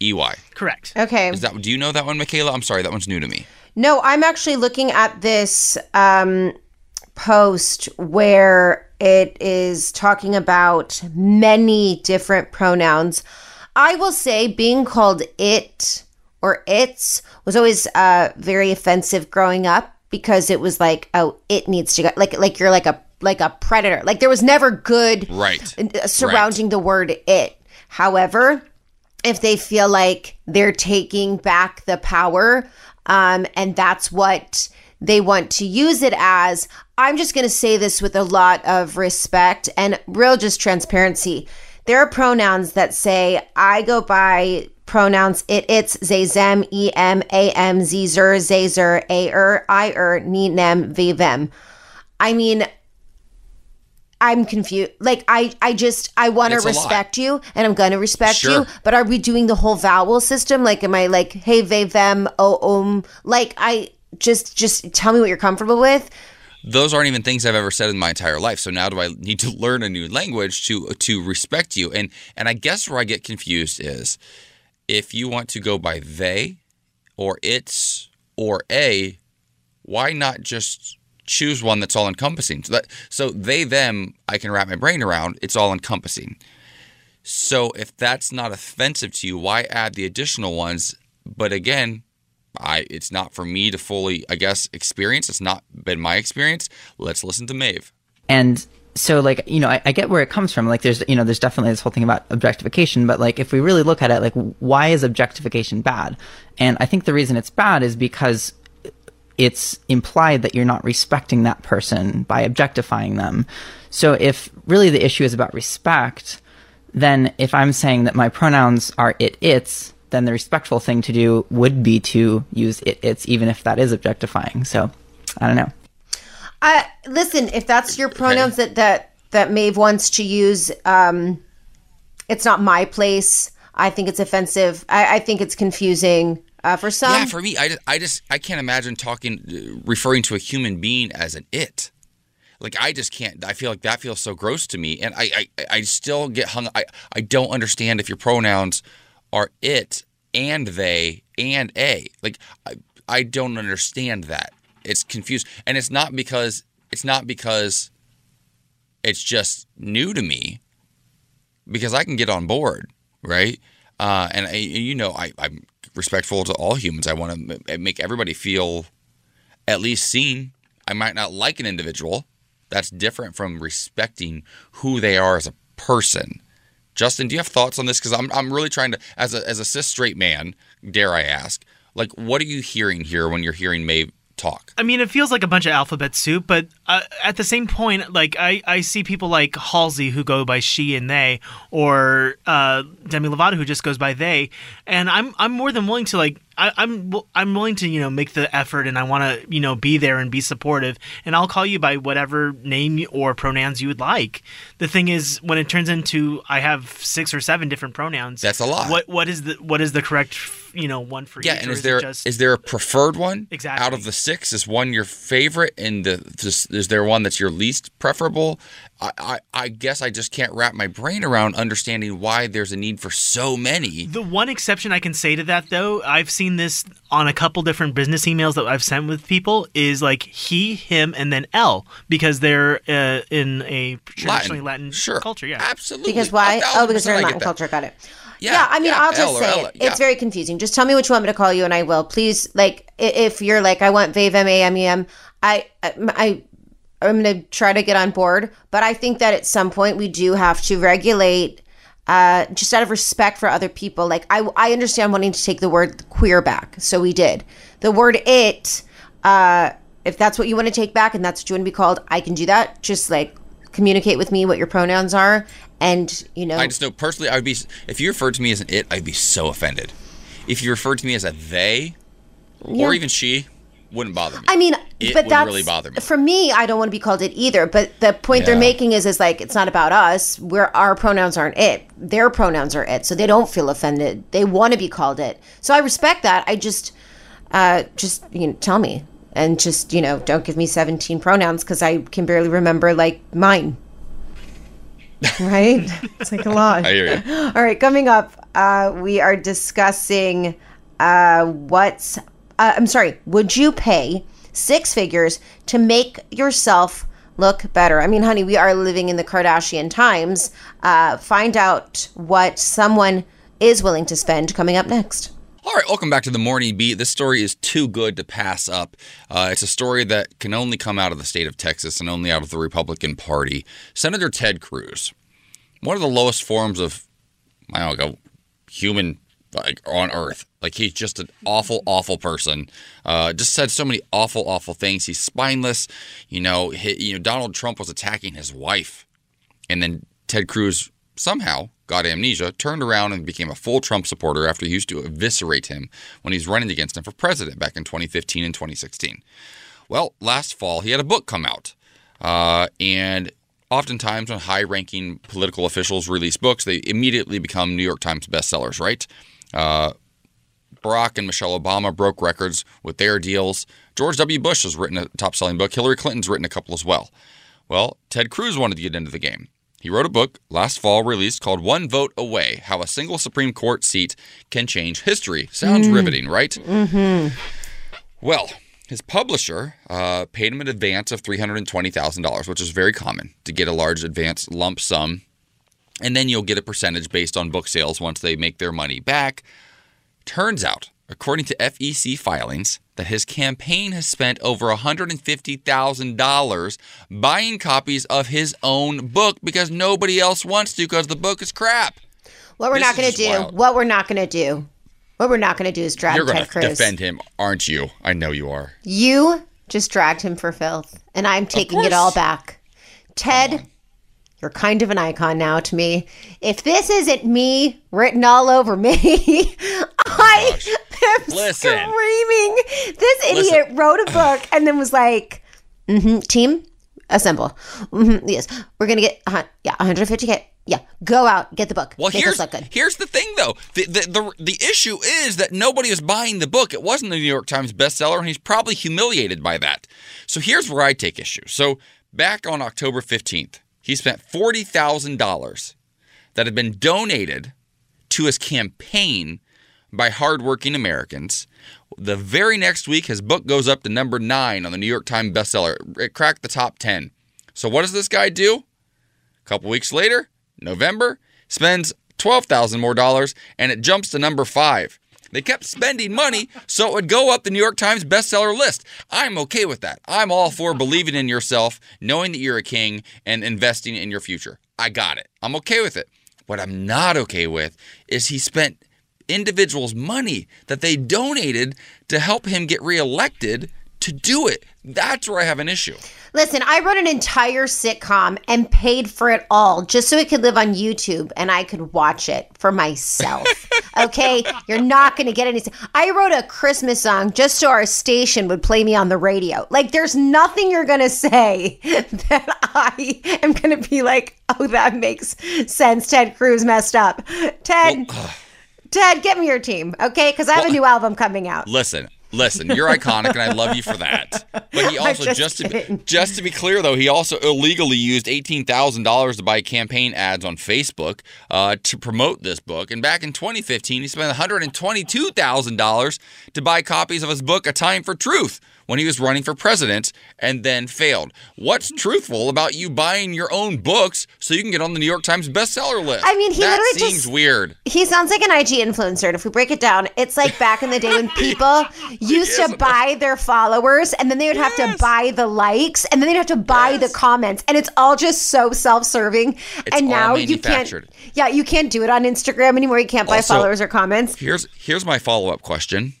[SPEAKER 1] E Y.
[SPEAKER 3] Correct.
[SPEAKER 2] Okay.
[SPEAKER 1] Is that? Do you know that one, Michaela? I'm sorry, that one's new to me.
[SPEAKER 2] No, I'm actually looking at this um, post where it is talking about many different pronouns. I will say being called it or its was always uh, very offensive growing up because it was like, oh, it needs to go like like you're like a like a predator. Like there was never good
[SPEAKER 1] Right.
[SPEAKER 2] uh, surrounding the word it. However, if they feel like they're taking back the power um, and that's what they want to use it as, I'm just going to say this with a lot of respect and real just transparency. There are pronouns that say, I go by pronouns it, its, they, them, em, am, ze, zer, ze, zer, a, er, I, er, ni, nem, ve, them. I mean, I'm confused. Like I, I just I want to
[SPEAKER 1] a
[SPEAKER 2] respect you, and I'm gonna respect
[SPEAKER 1] Sure.
[SPEAKER 2] you. But are we doing the whole vowel system? Like, am I like hey, they, them, oh, um? Like I just just tell me what you're comfortable with.
[SPEAKER 1] Those aren't even things I've ever said in my entire life. So now do I need to [LAUGHS] learn a new language to to respect you? And and I guess where I get confused is if you want to go by they or it's or a, why not just choose one that's all encompassing? So that so they them I can wrap my brain around. It's all encompassing. So if that's not offensive to you, why add the additional ones? But again, I it's not for me to fully, I guess, experience. It's not been my experience. Let's listen to Maeve.
[SPEAKER 8] and so like you know I, I get where it comes from like there's you know there's definitely this whole thing about objectification but like if we really look at it like why is objectification bad and i think the reason it's bad is because it's implied that you're not respecting that person by objectifying them so if really the issue is about respect then if I'm saying that my pronouns are it, its, then the respectful thing to do would be to use it, its, even if that is objectifying. So I don't know.
[SPEAKER 2] Uh, listen, if that's your pronouns that that that Maeve wants to use, um, it's not my place. I think it's offensive. I, I think it's confusing uh, for some.
[SPEAKER 1] yeah, for me, I just, I just I can't imagine talking, uh, referring to a human being as an it. Like I just can't. I feel like that feels so gross to me, and I I, I still get hung. I I don't understand if your pronouns are it and they and a. Like I I don't understand that. It's confused, and it's not because it's not because it's just new to me. Because I can get on board, right? Uh, and I, you know, I, I'm respectful to all humans. I want to make everybody feel at least seen. I might not like an individual. That's different from respecting who they are as a person. Justin, do you have thoughts on this? Because I'm, I'm really trying to, as a, as a cis straight man, dare I ask, like, what are you hearing here when you're hearing Maeve talk?
[SPEAKER 3] I mean, it feels like a bunch of alphabet soup, but uh, at the same point, like I, I see people like Halsey who go by she and they, or uh, Demi Lovato who just goes by they, and I'm I'm more than willing to like I, I'm I'm willing to you know make the effort and I want to you know be there and be supportive and I'll call you by whatever name or pronouns you would like. The thing is, when it turns into I have six or seven different pronouns,
[SPEAKER 1] That's a lot.
[SPEAKER 3] What what is the what is the correct you know one for
[SPEAKER 1] Yeah,
[SPEAKER 3] each?
[SPEAKER 1] and is
[SPEAKER 3] it
[SPEAKER 1] there is
[SPEAKER 3] just
[SPEAKER 1] there a preferred one?
[SPEAKER 3] Exactly.
[SPEAKER 1] Out of the six, is one your favorite, and the is there one that's your least preferable? I, I I guess I just can't wrap my brain around understanding why there's a need for so many.
[SPEAKER 3] The one exception I can say to that, though, I've seen this on a couple different business emails that I've sent with people, is like he, him, and then L because they're uh, in a traditionally Latin, culture. Yeah,
[SPEAKER 1] absolutely.
[SPEAKER 2] Because why? Oh, because they're in Latin culture. Got it.
[SPEAKER 1] Yeah,
[SPEAKER 2] Yeah, I mean,
[SPEAKER 1] yeah,
[SPEAKER 2] I'll just
[SPEAKER 1] L
[SPEAKER 2] say
[SPEAKER 1] Ella,
[SPEAKER 2] it.
[SPEAKER 1] yeah.
[SPEAKER 2] It's very confusing. Just tell me what you want me to call you, and I will. Please, like, if you're like, I want Vave M A M E M, I, I, I'm gonna try to get on board. But I think that at some point we do have to regulate, uh, just out of respect for other people. Like, I, I understand wanting to take the word queer back, so we did. The word it, uh, if that's what you want to take back and that's what you want to be called, I can do that. Just like communicate with me what your pronouns are, and you know,
[SPEAKER 1] I just know personally, I would be if you referred to me as an it, I'd be so offended. If you referred to me as a they,
[SPEAKER 2] Yeah.
[SPEAKER 1] or even she, wouldn't bother me.
[SPEAKER 2] I mean,
[SPEAKER 1] it
[SPEAKER 2] but that's
[SPEAKER 1] really bother me.
[SPEAKER 2] for me. I don't want to be called it either. But the point they're making is, is like it's not about us. Where our pronouns aren't it. Their pronouns are it, so they don't feel offended. They want to be called it. So I respect that. I just, uh, just you know, tell me and just you know, don't give me seventeen pronouns because I can barely remember like mine. [LAUGHS] Right? it's like a lot.
[SPEAKER 1] I hear you.
[SPEAKER 2] All right, coming up, uh, we are discussing uh, what's. Uh, I'm sorry. Would you pay six figures to make yourself look better? I mean, honey, we are living in the Kardashian times. Uh, find out what someone is willing to spend. Coming up next.
[SPEAKER 1] All right, welcome back to the Morning Beat. This story is too good to pass up. Uh, it's a story that can only come out of the state of Texas and only out of the Republican Party. Senator Ted Cruz, one of the lowest forms of, I don't know, human like on earth. Like he's just an awful, awful person. Uh, just said so many awful, awful things. He's spineless. You know, he, you know Donald Trump was attacking his wife, and then Ted Cruz somehow got amnesia, turned around and became a full Trump supporter after he used to eviscerate him when he's running against him for president back in 2015 and 2016. Well, last fall he had a book come out, uh, and oftentimes when high-ranking political officials release books, they immediately become New York Times bestsellers, right? Uh, Barack and Michelle Obama broke records with their deals. George W. Bush has written a top-selling book. Hillary Clinton's written a couple as well. Well, Ted Cruz wanted to get into the game. He wrote a book last fall released called One Vote Away How a Single Supreme Court Seat Can Change History. Sounds
[SPEAKER 2] Mm.
[SPEAKER 1] riveting, right?
[SPEAKER 2] Mm-hmm.
[SPEAKER 1] Well, his publisher uh, paid him an advance of $320,000, which is very common to get a large advance lump sum. And then you'll get a percentage based on book sales once they make their money back. Turns out, according to FEC filings, that his campaign has spent over $150,000 buying copies of his own book because nobody else wants to because the book is crap.
[SPEAKER 2] What we're
[SPEAKER 1] This
[SPEAKER 2] not going to do.
[SPEAKER 1] wild.
[SPEAKER 2] What we're not going to do. What we're not going to do is drag
[SPEAKER 1] You're going
[SPEAKER 2] Ted
[SPEAKER 1] to
[SPEAKER 2] Cruz.
[SPEAKER 1] defend him, aren't you? I know you are.
[SPEAKER 2] You just dragged him for filth, and I'm taking it all back. Ted, You're kind of an icon now to me. If this isn't me written all over me, [LAUGHS] I am
[SPEAKER 1] Listen.
[SPEAKER 2] screaming. This idiot wrote a book and then was like, mm-hmm, team, assemble. hmm yes, we're going to get, uh, yeah, 150K. Yeah, go out, get the book.
[SPEAKER 1] Well,
[SPEAKER 2] Make
[SPEAKER 1] here's
[SPEAKER 2] us look good.
[SPEAKER 1] here's the thing though. The, the the the issue is that nobody is buying the book. It wasn't the New York Times bestseller, and he's probably humiliated by that. So here's where I take issue. So back on October 15th, he spent forty thousand dollars that had been donated to his campaign by hardworking Americans. The very next week, his book goes up to number nine on the New York Times bestseller. It cracked the top 10. So, what does this guy do? A couple weeks later, November, spends 12,000 more dollars and it jumps to number 5. They kept spending money so it would go up the New York Times bestseller list. I'm okay with that. I'm all for believing in yourself, knowing that you're a king and investing in your future. I got it. I'm okay with it. What I'm not okay with is he spent individuals' money that they donated to help him get reelected to do it. That's where I have an issue.
[SPEAKER 2] Listen, I wrote an entire sitcom and paid for it all just so it could live on YouTube and I could watch it for myself. [LAUGHS] okay? You're not going to get anything. I wrote a Christmas song just so our station would play me on the radio. Like, there's nothing you're going to say [LAUGHS] that I am going to be like, oh, that makes sense. Ted Cruz messed up. Ted, [SIGHS] Ted, get me your team, okay? Because I have a new album coming out.
[SPEAKER 1] Listen, listen, you're iconic and I love you for that. But he [LAUGHS] also
[SPEAKER 2] just
[SPEAKER 1] just, to be, just to be clear though, he also illegally used $18,000 to buy campaign ads on Facebook uh, to promote this book. And back in 2015, he spent $122,000 to buy copies of his book A Time for Truth when he was running for president and then failed. What's truthful about you buying your own books so you can get on the New York Times bestseller list?
[SPEAKER 2] I mean, he
[SPEAKER 1] that
[SPEAKER 2] literally
[SPEAKER 1] seems
[SPEAKER 2] just-
[SPEAKER 1] weird.
[SPEAKER 2] He sounds like an IG influencer. And if we break it down, it's like back in the day when [LAUGHS] people used to buy their followers and then they would have to buy the likes and then they'd have to buy the comments. And it's all just so self serving. And now you can't, yeah, you can't do it on Instagram anymore. You can't buy
[SPEAKER 1] Also-
[SPEAKER 2] followers or comments.
[SPEAKER 1] Here's here's my follow up question: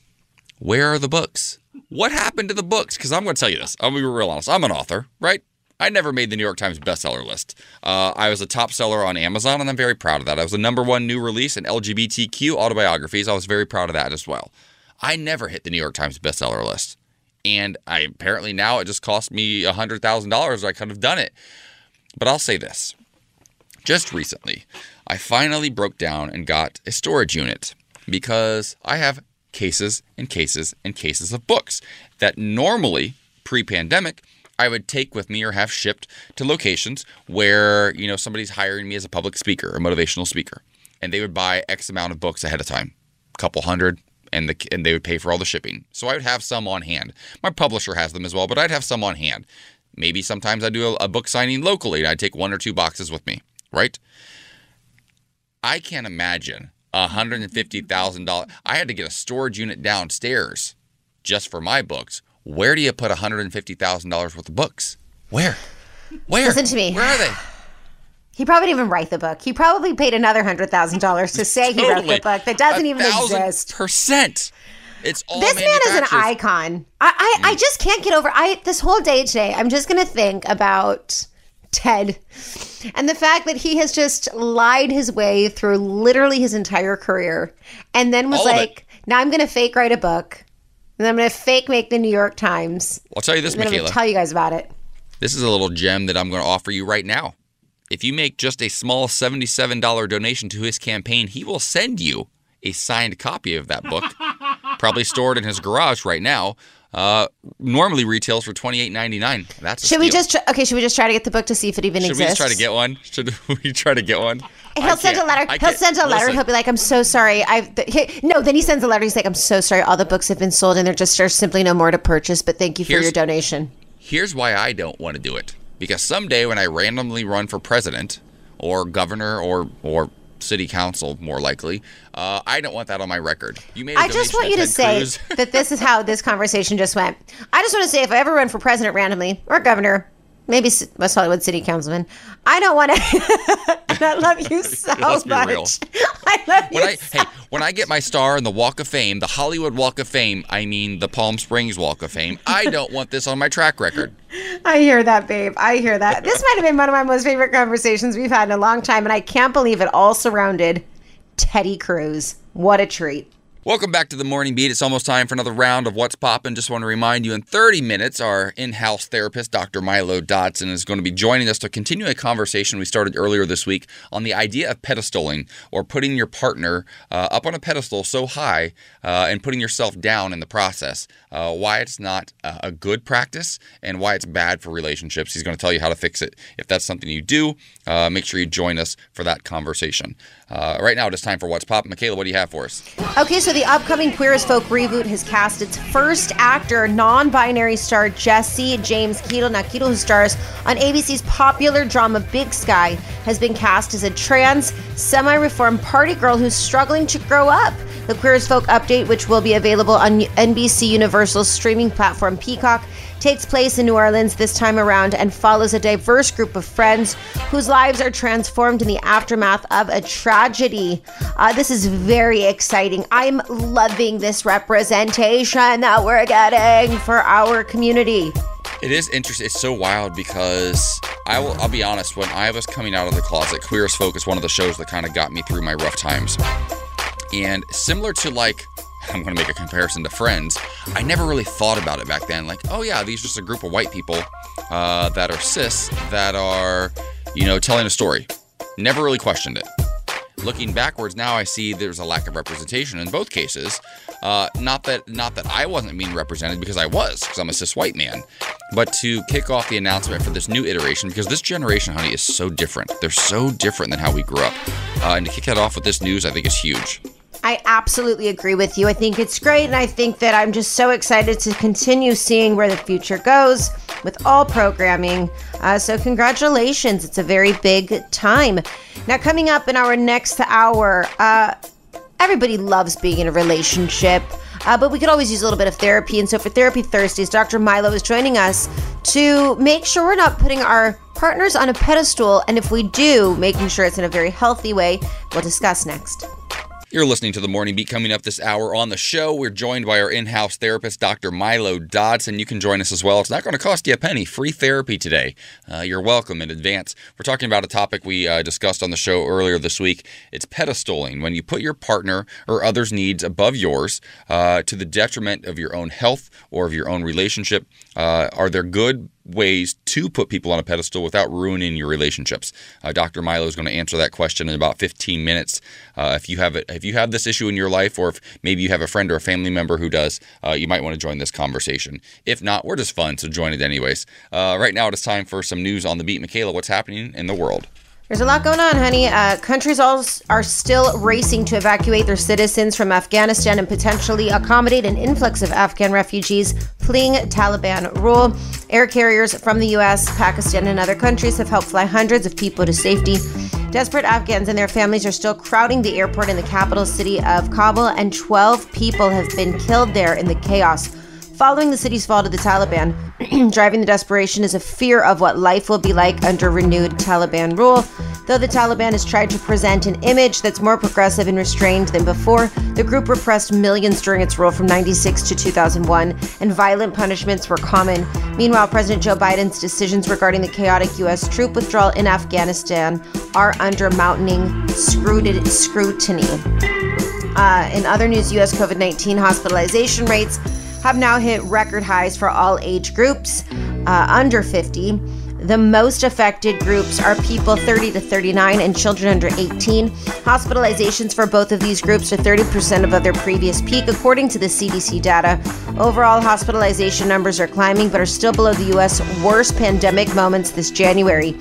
[SPEAKER 1] Where are the books? What happened to the books? Because I'm going to tell you this. I'll be real honest. I'm an author, right? I never made the New York Times bestseller list. Uh, I was a top seller on Amazon, and I'm very proud of that. I was the number one new release in LGBTQ autobiographies. I was very proud of that as well. I never hit the New York Times bestseller list, and I apparently now it just cost me hundred thousand dollars. I could have done it, but I'll say this: just recently, I finally broke down and got a storage unit because I have cases and cases and cases of books that normally pre pandemic I would take with me or have shipped to locations where, you know, somebody's hiring me as a public speaker, a motivational speaker, and they would buy X amount of books ahead of time, a couple hundred, and the and they would pay for all the shipping. So I would have some on hand. My publisher has them as well, but I'd have some on hand. Maybe sometimes I do a, a book signing locally and I take one or two boxes with me, right? I can't imagine $150,000. I had to get a storage unit downstairs just for my books. Where do you put $150,000 worth of books? Where? Where?
[SPEAKER 2] Listen to me.
[SPEAKER 1] Where are they?
[SPEAKER 2] He probably didn't even write the book. He probably paid another hundred thousand dollars to say he wrote the book that doesn't
[SPEAKER 1] A
[SPEAKER 2] even exist.
[SPEAKER 1] Percent. It's all
[SPEAKER 2] this man is an icon. I, I,
[SPEAKER 1] Mm.
[SPEAKER 2] I just can't get over. I this whole day today, I'm just gonna think about Ted and the fact that he has just lied his way through literally his entire career, and then was
[SPEAKER 1] All
[SPEAKER 2] like, "Now I'm gonna fake write a book, and I'm gonna fake make the New York Times."
[SPEAKER 1] I'll tell you this,
[SPEAKER 2] and then I'm
[SPEAKER 1] Michaela.
[SPEAKER 2] gonna tell you guys about it.
[SPEAKER 1] This is a little gem that I'm going to offer you right now. If you make just a small $77 donation to his campaign, he will send you a signed copy of that book, probably stored in his garage right now. Uh, normally retails for $28.99. That's a
[SPEAKER 2] Should we just try, okay? Should we just try to get the book to see if it even exists?
[SPEAKER 1] Should we just try to get one? Should [LAUGHS] we try to get one?
[SPEAKER 2] He'll send a letter. He'll send a letter.
[SPEAKER 1] listen,
[SPEAKER 2] He'll be like, "I'm so sorry." I th- no. Then he sends a letter. He's like, "I'm so sorry. All the books have been sold, and there just are simply no more to purchase. But thank you for
[SPEAKER 1] Here's-
[SPEAKER 2] your donation."
[SPEAKER 1] Here's why I don't want to do it. Because someday when I randomly run for president or governor or or city council, more likely, uh, I don't want that on my record. You made. I
[SPEAKER 2] I just want you to say that this is how this conversation just went. I just want to say, if I ever run for president randomly or governor, maybe West Hollywood City Councilman, I don't want to. [LAUGHS] and I love you [LAUGHS] so
[SPEAKER 1] Let's be
[SPEAKER 2] much.
[SPEAKER 1] real. [LAUGHS]
[SPEAKER 2] I love you.
[SPEAKER 1] I
[SPEAKER 2] so-
[SPEAKER 1] hey When I get my star in the Walk of Fame, the Hollywood Walk of Fame, I mean the Palm Springs Walk of Fame, I don't want this on my track record.
[SPEAKER 2] I hear that, babe. I hear that. This might have been one of my most favorite conversations we've had in a long time, and I can't believe it all surrounded Teddy Cruz. What a treat.
[SPEAKER 1] Welcome back to the Morning Beat. It's almost time for another round of What's Poppin'. Just want to remind you in 30 minutes, our in house therapist, Dr. Milo Dodson, is going to be joining us to continue a conversation we started earlier this week on the idea of pedestaling or putting your partner uh, up on a pedestal so high uh, and putting yourself down in the process. Uh, why it's not a good practice and why it's bad for relationships. He's going to tell you how to fix it. If that's something you do, uh, make sure you join us for that conversation. Uh, right now, it is time for What's Poppin'. Michaela, what do you have for us?
[SPEAKER 2] Okay, so the upcoming Queer as Folk reboot has cast its first actor, non binary star Jesse James Keitel. Now, Keitel, who stars on ABC's popular drama Big Sky, has been cast as a trans, semi reformed party girl who's struggling to grow up. The Queer as Folk update, which will be available on NBC Universal's streaming platform Peacock, takes place in New Orleans this time around and follows a diverse group of friends whose lives are transformed in the aftermath of a tragedy. Uh, this is very exciting. I'm loving this representation that we're getting for our community.
[SPEAKER 1] It is interesting. It's so wild because I will. I'll be honest. When I was coming out of the closet, Queer as Folk is one of the shows that kind of got me through my rough times. And similar to like I'm going to make a comparison to Friends. I never really thought about it back then. Like, oh yeah, these are just a group of white people uh, that are cis that are, you know, telling a story. Never really questioned it. Looking backwards now, I see there's a lack of representation in both cases. Uh, not that not that I wasn't being represented because I was, because I'm a cis white man. But to kick off the announcement for this new iteration, because this generation, honey, is so different. They're so different than how we grew up. Uh, and to kick that off with this news, I think is huge.
[SPEAKER 2] I absolutely agree with you. I think it's great, and I think that I'm just so excited to continue seeing where the future goes with all programming. Uh, so, congratulations. It's a very big time. Now, coming up in our next hour, uh, everybody loves being in a relationship. Uh, but we could always use a little bit of therapy. And so for Therapy Thursdays, Dr. Milo is joining us to make sure we're not putting our partners on a pedestal. And if we do, making sure it's in a very healthy way. We'll discuss next.
[SPEAKER 1] You're listening to the Morning Beat coming up this hour on the show. We're joined by our in house therapist, Dr. Milo Dodson. You can join us as well. It's not going to cost you a penny. Free therapy today. Uh, you're welcome in advance. We're talking about a topic we uh, discussed on the show earlier this week. It's pedestaling, when you put your partner or others' needs above yours uh, to the detriment of your own health or of your own relationship. Uh, are there good ways to put people on a pedestal without ruining your relationships? Uh, Dr. Milo is going to answer that question in about 15 minutes. Uh, if you have if you have this issue in your life, or if maybe you have a friend or a family member who does, uh, you might want to join this conversation. If not, we're just fun, so join it anyways. Uh, right now, it is time for some news on the beat. Michaela, what's happening in the world?
[SPEAKER 2] There's a lot going on, honey. Uh, countries all are still racing to evacuate their citizens from Afghanistan and potentially accommodate an influx of Afghan refugees fleeing Taliban rule. Air carriers from the U.S., Pakistan, and other countries have helped fly hundreds of people to safety. Desperate Afghans and their families are still crowding the airport in the capital city of Kabul, and 12 people have been killed there in the chaos following the city's fall to the Taliban. [CLEARS THROAT] Driving the desperation is a fear of what life will be like under renewed Taliban rule. Though the Taliban has tried to present an image that's more progressive and restrained than before, the group repressed millions during its rule from 96 to 2001, and violent punishments were common. Meanwhile, President Joe Biden's decisions regarding the chaotic U.S. troop withdrawal in Afghanistan are under mounting scrutiny. Uh, in other news, U.S. COVID 19 hospitalization rates have now hit record highs for all age groups uh, under 50. The most affected groups are people 30 to 39 and children under 18. Hospitalizations for both of these groups are 30% above their previous peak, according to the CDC data. Overall, hospitalization numbers are climbing, but are still below the U.S. worst pandemic moments this January.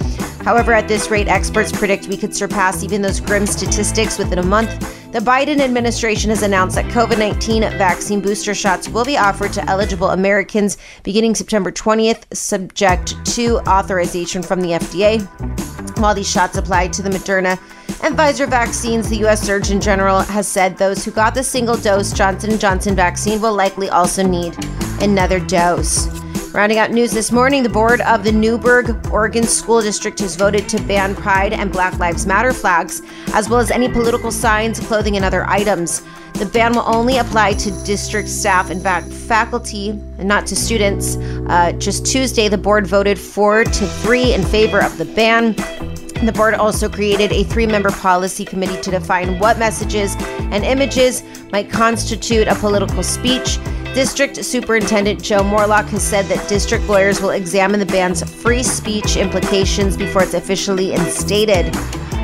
[SPEAKER 2] However, at this rate, experts predict we could surpass even those grim statistics within a month. The Biden administration has announced that COVID 19 vaccine booster shots will be offered to eligible Americans beginning September 20th, subject to authorization from the FDA. While these shots apply to the Moderna and Pfizer vaccines, the U.S. Surgeon General has said those who got the single-dose Johnson & Johnson vaccine will likely also need another dose. Rounding out news this morning, the board of the Newberg, Oregon School District has voted to ban Pride and Black Lives Matter flags, as well as any political signs, clothing, and other items. The ban will only apply to district staff and faculty, and not to students. Uh, just Tuesday, the board voted four to three in favor of the ban. The board also created a three member policy committee to define what messages and images might constitute a political speech. District Superintendent Joe Morelock has said that district lawyers will examine the ban's free speech implications before it's officially instated.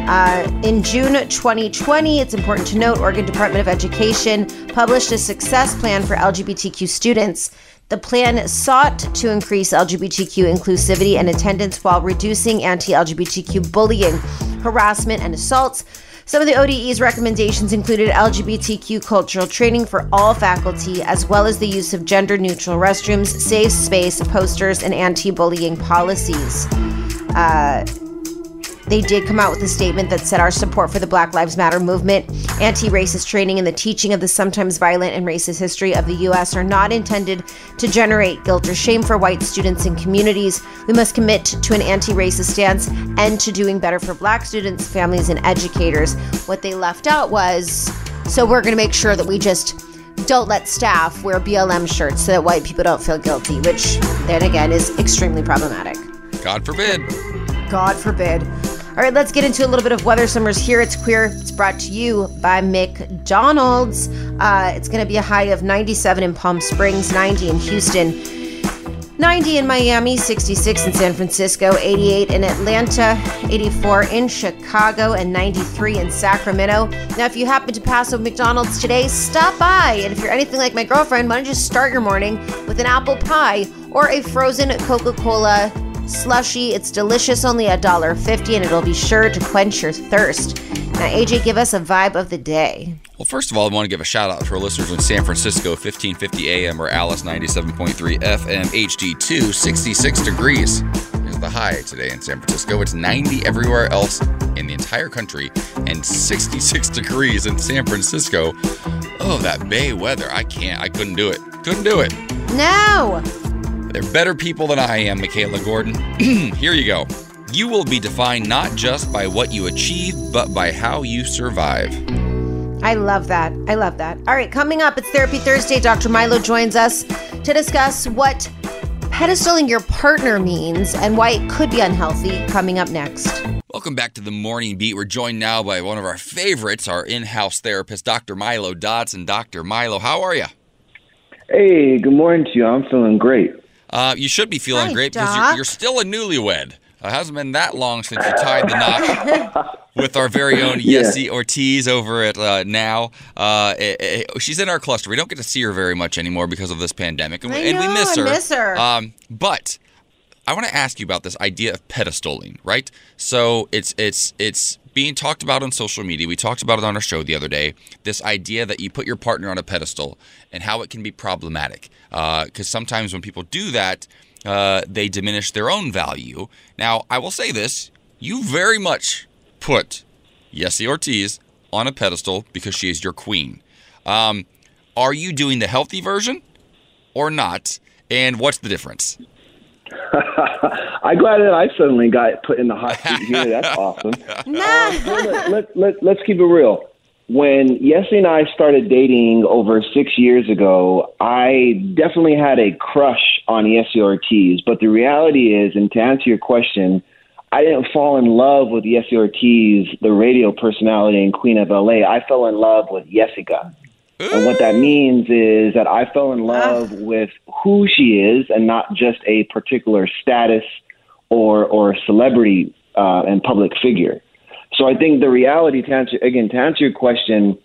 [SPEAKER 2] Uh, in June 2020, it's important to note, Oregon Department of Education published a success plan for LGBTQ students. The plan sought to increase LGBTQ inclusivity and attendance while reducing anti LGBTQ bullying, harassment, and assaults. Some of the ODE's recommendations included LGBTQ cultural training for all faculty, as well as the use of gender neutral restrooms, safe space, posters, and anti bullying policies. Uh, they did come out with a statement that said our support for the Black Lives Matter movement, anti racist training, and the teaching of the sometimes violent and racist history of the U.S. are not intended to generate guilt or shame for white students and communities. We must commit to an anti racist stance and to doing better for black students, families, and educators. What they left out was so we're going to make sure that we just don't let staff wear BLM shirts so that white people don't feel guilty, which then again is extremely problematic.
[SPEAKER 1] God forbid.
[SPEAKER 2] God forbid. All right, let's get into a little bit of weather. Summer's here. It's queer. It's brought to you by McDonald's. Uh, it's going to be a high of 97 in Palm Springs, 90 in Houston, 90 in Miami, 66 in San Francisco, 88 in Atlanta, 84 in Chicago, and 93 in Sacramento. Now, if you happen to pass a McDonald's today, stop by. And if you're anything like my girlfriend, why don't you start your morning with an apple pie or a frozen Coca Cola slushy. It's delicious, only $1.50, and it'll be sure to quench your thirst. Now, AJ, give us a vibe of the day.
[SPEAKER 1] Well, first of all, I want to give a shout out to our listeners in San Francisco, 1550 AM or Alice 97.3 FM, HD2, 66 degrees is the high today in San Francisco. It's 90 everywhere else in the entire country and 66 [LAUGHS] degrees in San Francisco. Oh, that Bay weather. I can't, I couldn't do it. Couldn't do it.
[SPEAKER 2] No.
[SPEAKER 1] They're better people than I am, Michaela Gordon. [CLEARS THROAT] Here you go. You will be defined not just by what you achieve, but by how you survive.
[SPEAKER 2] I love that. I love that. All right, coming up, it's Therapy Thursday. Dr. Milo joins us to discuss what pedestaling your partner means and why it could be unhealthy. Coming up next.
[SPEAKER 1] Welcome back to the Morning Beat. We're joined now by one of our favorites, our in house therapist, Dr. Milo Dodson. Dr. Milo, how are you?
[SPEAKER 9] Hey, good morning to you. I'm feeling great.
[SPEAKER 1] Uh, you should be feeling Hi, great because you're, you're, still a newlywed. It hasn't been that long since you tied the knot [LAUGHS] with our very own yeah. Yesi Ortiz over at uh, Now. Uh, it, it, she's in our cluster. We don't get to see her very much anymore because of this pandemic, and,
[SPEAKER 2] I
[SPEAKER 1] and we miss her.
[SPEAKER 2] I miss her.
[SPEAKER 1] Um, but I want to ask you about this idea of pedestaling, right? So it's it's it's being talked about on social media. We talked about it on our show the other day. This idea that you put your partner on a pedestal and how it can be problematic. Because uh, sometimes when people do that, uh, they diminish their own value. Now, I will say this you very much put Yesi Ortiz on a pedestal because she is your queen. Um, are you doing the healthy version or not? And what's the difference?
[SPEAKER 9] I'm glad that I suddenly got put in the hot seat here. That's [LAUGHS] awesome.
[SPEAKER 2] Nah.
[SPEAKER 9] Uh, let, let, let, us keep it real. When Yesi and I started dating over six years ago, I definitely had a crush on Yesi Ortiz. But the reality is, and to answer your question, I didn't fall in love with Yesi Ortiz, the radio personality and Queen of LA. I fell in love with Jessica. And what that means is that I fell in love with who she is and not just a particular status or or celebrity uh, and public figure. So I think the reality, to answer, again, to answer your question,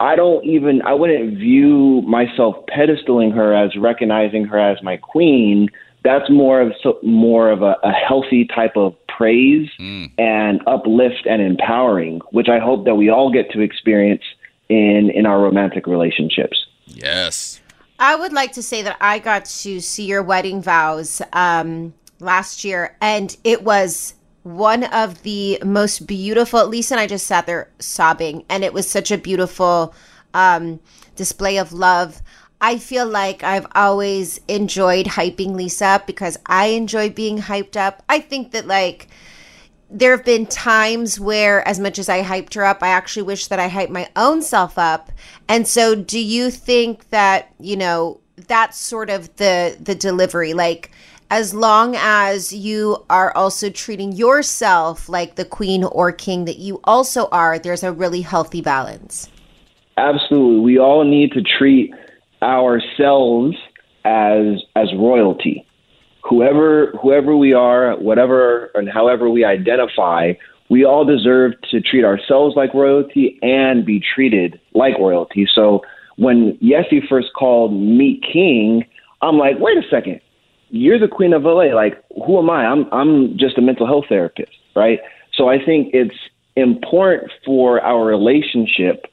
[SPEAKER 9] I don't even I wouldn't view myself pedestaling her as recognizing her as my queen. That's more of so, more of a, a healthy type of praise mm. and uplift and empowering, which I hope that we all get to experience in in our romantic relationships.
[SPEAKER 1] Yes.
[SPEAKER 2] I would like to say that I got to see your wedding vows um, last year, and it was one of the most beautiful. Lisa and I just sat there sobbing, and it was such a beautiful um, display of love. I feel like I've always enjoyed hyping Lisa up because I enjoy being hyped up. I think that like there have been times where as much as I hyped her up, I actually wish that I hyped my own self up. And so do you think that, you know, that's sort of the the delivery like as long as you are also treating yourself like the queen or king that you also are, there's a really healthy balance.
[SPEAKER 9] Absolutely. We all need to treat ourselves as as royalty. Whoever whoever we are, whatever and however we identify, we all deserve to treat ourselves like royalty and be treated like royalty. So when Yesi first called me king, I'm like, wait a second you're the queen of LA. Like, who am I? I'm I'm just a mental health therapist, right? So I think it's important for our relationship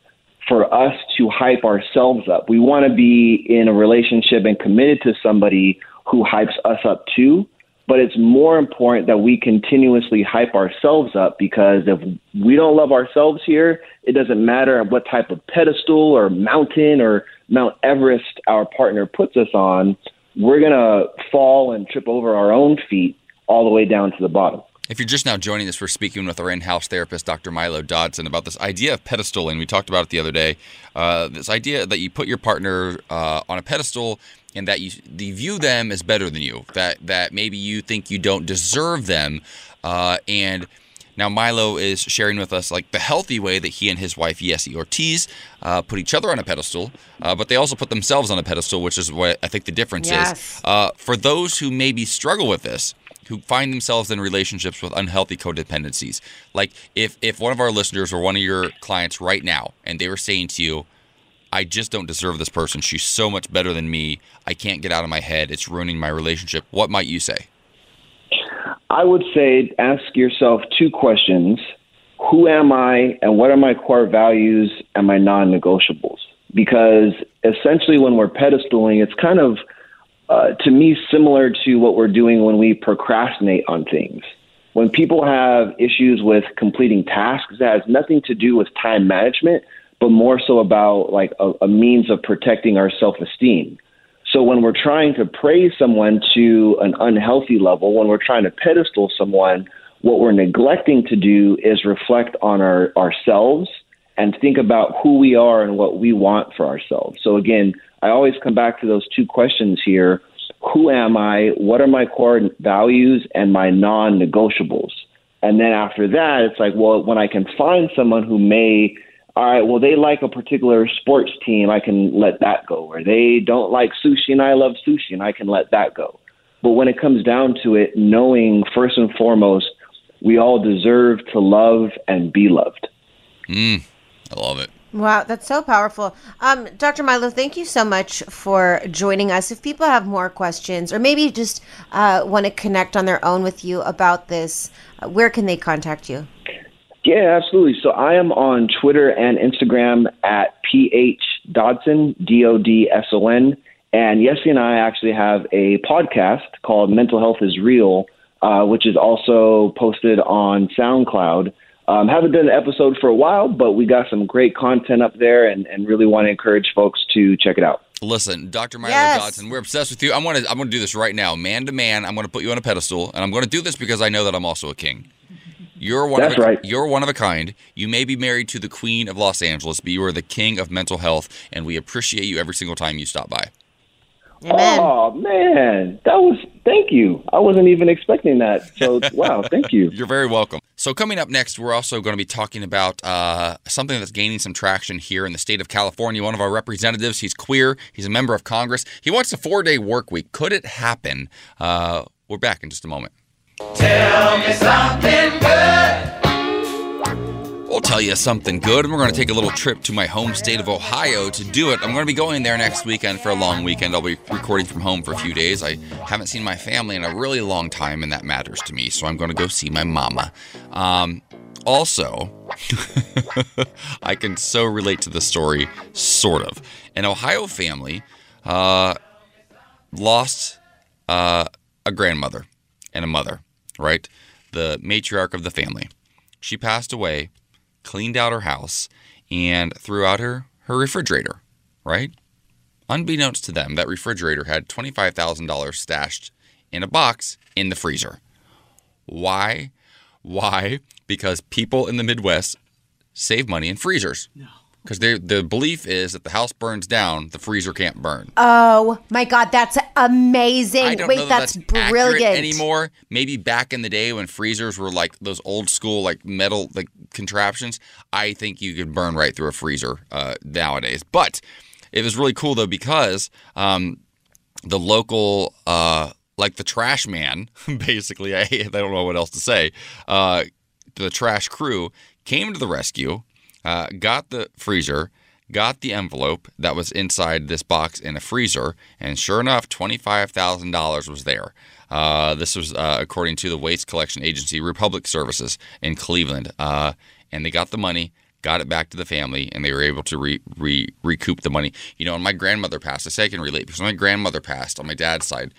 [SPEAKER 9] for us to hype ourselves up. We want to be in a relationship and committed to somebody who hypes us up too. But it's more important that we continuously hype ourselves up because if we don't love ourselves here, it doesn't matter what type of pedestal or mountain or Mount Everest our partner puts us on we're going to fall and trip over our own feet all the way down to the bottom.
[SPEAKER 1] If you're just now joining us, we're speaking with our in-house therapist, Dr. Milo Dodson, about this idea of pedestaling. We talked about it the other day. Uh, this idea that you put your partner uh, on a pedestal and that you, you, view them as better than you. That that maybe you think you don't deserve them, uh, and now, Milo is sharing with us like the healthy way that he and his wife Yesi Ortiz uh, put each other on a pedestal, uh, but they also put themselves on a pedestal, which is what I think the difference
[SPEAKER 2] yes.
[SPEAKER 1] is. Uh, for those who maybe struggle with this, who find themselves in relationships with unhealthy codependencies, like if if one of our listeners or one of your clients right now, and they were saying to you, I just don't deserve this person. She's so much better than me. I can't get out of my head. It's ruining my relationship. What might you say?
[SPEAKER 9] I would say ask yourself two questions Who am I, and what are my core values and my non negotiables? Because essentially, when we're pedestaling, it's kind of, uh, to me, similar to what we're doing when we procrastinate on things. When people have issues with completing tasks, that has nothing to do with time management, but more so about like a, a means of protecting our self esteem. So when we're trying to praise someone to an unhealthy level, when we're trying to pedestal someone, what we're neglecting to do is reflect on our ourselves and think about who we are and what we want for ourselves. So again, I always come back to those two questions here. Who am I? What are my core values and my non-negotiables? And then after that, it's like, well, when I can find someone who may all right, well, they like a particular sports team, I can let that go. Or they don't like sushi and I love sushi and I can let that go. But when it comes down to it, knowing first and foremost, we all deserve to love and be loved.
[SPEAKER 1] Mm, I love it.
[SPEAKER 2] Wow, that's so powerful. Um, Dr. Milo, thank you so much for joining us. If people have more questions or maybe just uh, want to connect on their own with you about this, uh, where can they contact you?
[SPEAKER 9] Yeah, absolutely. So I am on Twitter and Instagram at ph dodson d o d s o n, and Yesi and I actually have a podcast called Mental Health is Real, uh, which is also posted on SoundCloud. Um, haven't done an episode for a while, but we got some great content up there, and, and really want to encourage folks to check it out.
[SPEAKER 1] Listen, Dr. Milo
[SPEAKER 2] Yes.
[SPEAKER 1] Dodson, we're obsessed with you. I'm gonna I'm gonna do this right now, man to man. I'm gonna put you on a pedestal, and I'm gonna do this because I know that I'm also a king. You're one
[SPEAKER 9] That's
[SPEAKER 1] of a,
[SPEAKER 9] right.
[SPEAKER 1] You're one of a kind. You may be married to the Queen of Los Angeles, but you are the king of mental health, and we appreciate you every single time you stop by.
[SPEAKER 2] Amen.
[SPEAKER 9] Oh man, that was thank you. I wasn't even expecting that. So [LAUGHS] wow, thank you.
[SPEAKER 1] You're very welcome. So, coming up next, we're also going to be talking about uh, something that's gaining some traction here in the state of California. One of our representatives, he's queer, he's a member of Congress. He wants a four day work week. Could it happen? Uh, we're back in just a moment.
[SPEAKER 10] Tell me something good.
[SPEAKER 1] We'll tell you something good, and we're going to take a little trip to my home state of Ohio to do it. I'm going to be going there next weekend for a long weekend. I'll be recording from home for a few days. I haven't seen my family in a really long time, and that matters to me, so I'm going to go see my mama. Um, also, [LAUGHS] I can so relate to the story, sort of. An Ohio family uh, lost uh, a grandmother and a mother, right? The matriarch of the family. She passed away, cleaned out her house, and threw out her, her refrigerator, right? unbeknownst to them, that refrigerator had $25,000 stashed in a box in the freezer. Why? Why? Because people in the Midwest save money in freezers. No. Because the belief is that the house burns down, the freezer can't burn.
[SPEAKER 2] Oh my God, that's amazing!
[SPEAKER 1] I don't
[SPEAKER 2] Wait,
[SPEAKER 1] know that
[SPEAKER 2] that's, brilliant.
[SPEAKER 1] anymore. Maybe back in the day when freezers were like those old school like metal like contraptions, I think you could burn right through a freezer uh, nowadays. But it was really cool though because um, the local uh, like the trash man, [LAUGHS] basically, I, I don't know what else to say. Uh, the trash crew came to the rescue, uh, got the freezer, got the envelope that was inside this box in a freezer, and sure enough, $25,000 was there. Uh, this was uh, according to the waste collection agency Republic Services in Cleveland. Uh, and they got the money, got it back to the family, and they were able to re, re, recoup the money. You know, when my grandmother passed, I say I can relate because when my grandmother passed on my dad's side,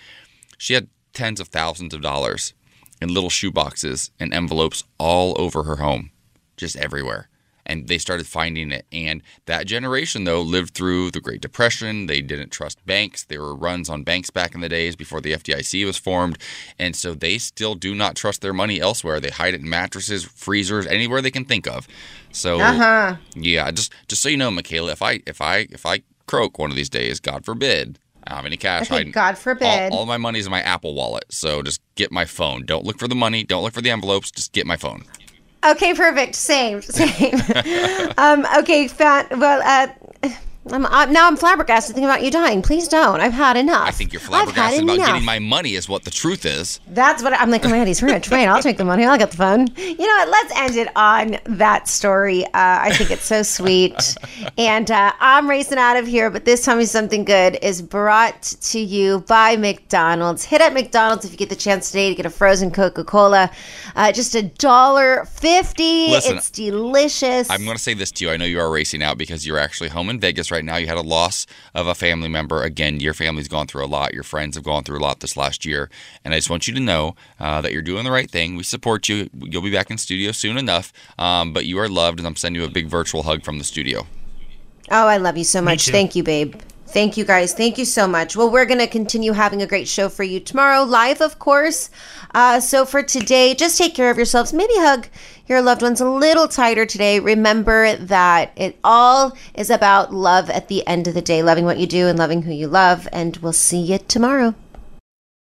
[SPEAKER 1] she had tens of thousands of dollars in little shoe boxes and envelopes all over her home, just everywhere. And they started finding it. And that generation, though, lived through the Great Depression. They didn't trust banks. There were runs on banks back in the days before the FDIC was formed. And so they still do not trust their money elsewhere. They hide it in mattresses, freezers, anywhere they can think of. So,
[SPEAKER 2] Uh-huh.
[SPEAKER 1] yeah, just just so you know, Michaela, if I if I if I croak one of these days, God forbid, I don't have any cash.
[SPEAKER 2] Okay,
[SPEAKER 1] I,
[SPEAKER 2] God forbid.
[SPEAKER 1] All, all my money's in my Apple wallet. So just get my phone. Don't look for the money. Don't look for the envelopes. Just get my phone.
[SPEAKER 2] Okay, perfect. Same, same. [LAUGHS] um, okay, fat. Well, uh, I'm, I'm, now I'm flabbergasted thinking about you dying. Please don't. I've had enough.
[SPEAKER 1] I think you're flabbergasted about
[SPEAKER 2] enough.
[SPEAKER 1] getting my money, is what the truth is.
[SPEAKER 2] That's what I'm like. Oh my god, he's rich. Right, I'll take the money. I'll get the phone. You know what? Let's end it on that story. Uh, I think it's so sweet. and uh, I'm racing out of here, but this time is something good is brought to you by McDonald's. Hit up McDonald's if you get the chance today to get a frozen Coca-Cola. Uh, just a dollar fifty. It's delicious.
[SPEAKER 1] I'm going to say this to you. I know you are racing out because you're actually home in Vegas right now. You had a loss of a family member. Again, your family's gone through a lot. Your friends have gone through a lot this last year. And I just want you to know uh, that you're doing the right thing. We support you. You'll be back in studio soon enough. Um, but you are loved, and I'm sending you a big virtual hug from the studio.
[SPEAKER 2] Oh, I love you so much. Thank you, babe. Thank you, guys. Thank you so much. Well, we're going to continue having a great show for you tomorrow, live, of course. Uh, so for today, just take care of yourselves. Maybe hug your loved ones a little tighter today. Remember that it all is about love at the end of the day, loving what you do and loving who you love. And we'll see you tomorrow.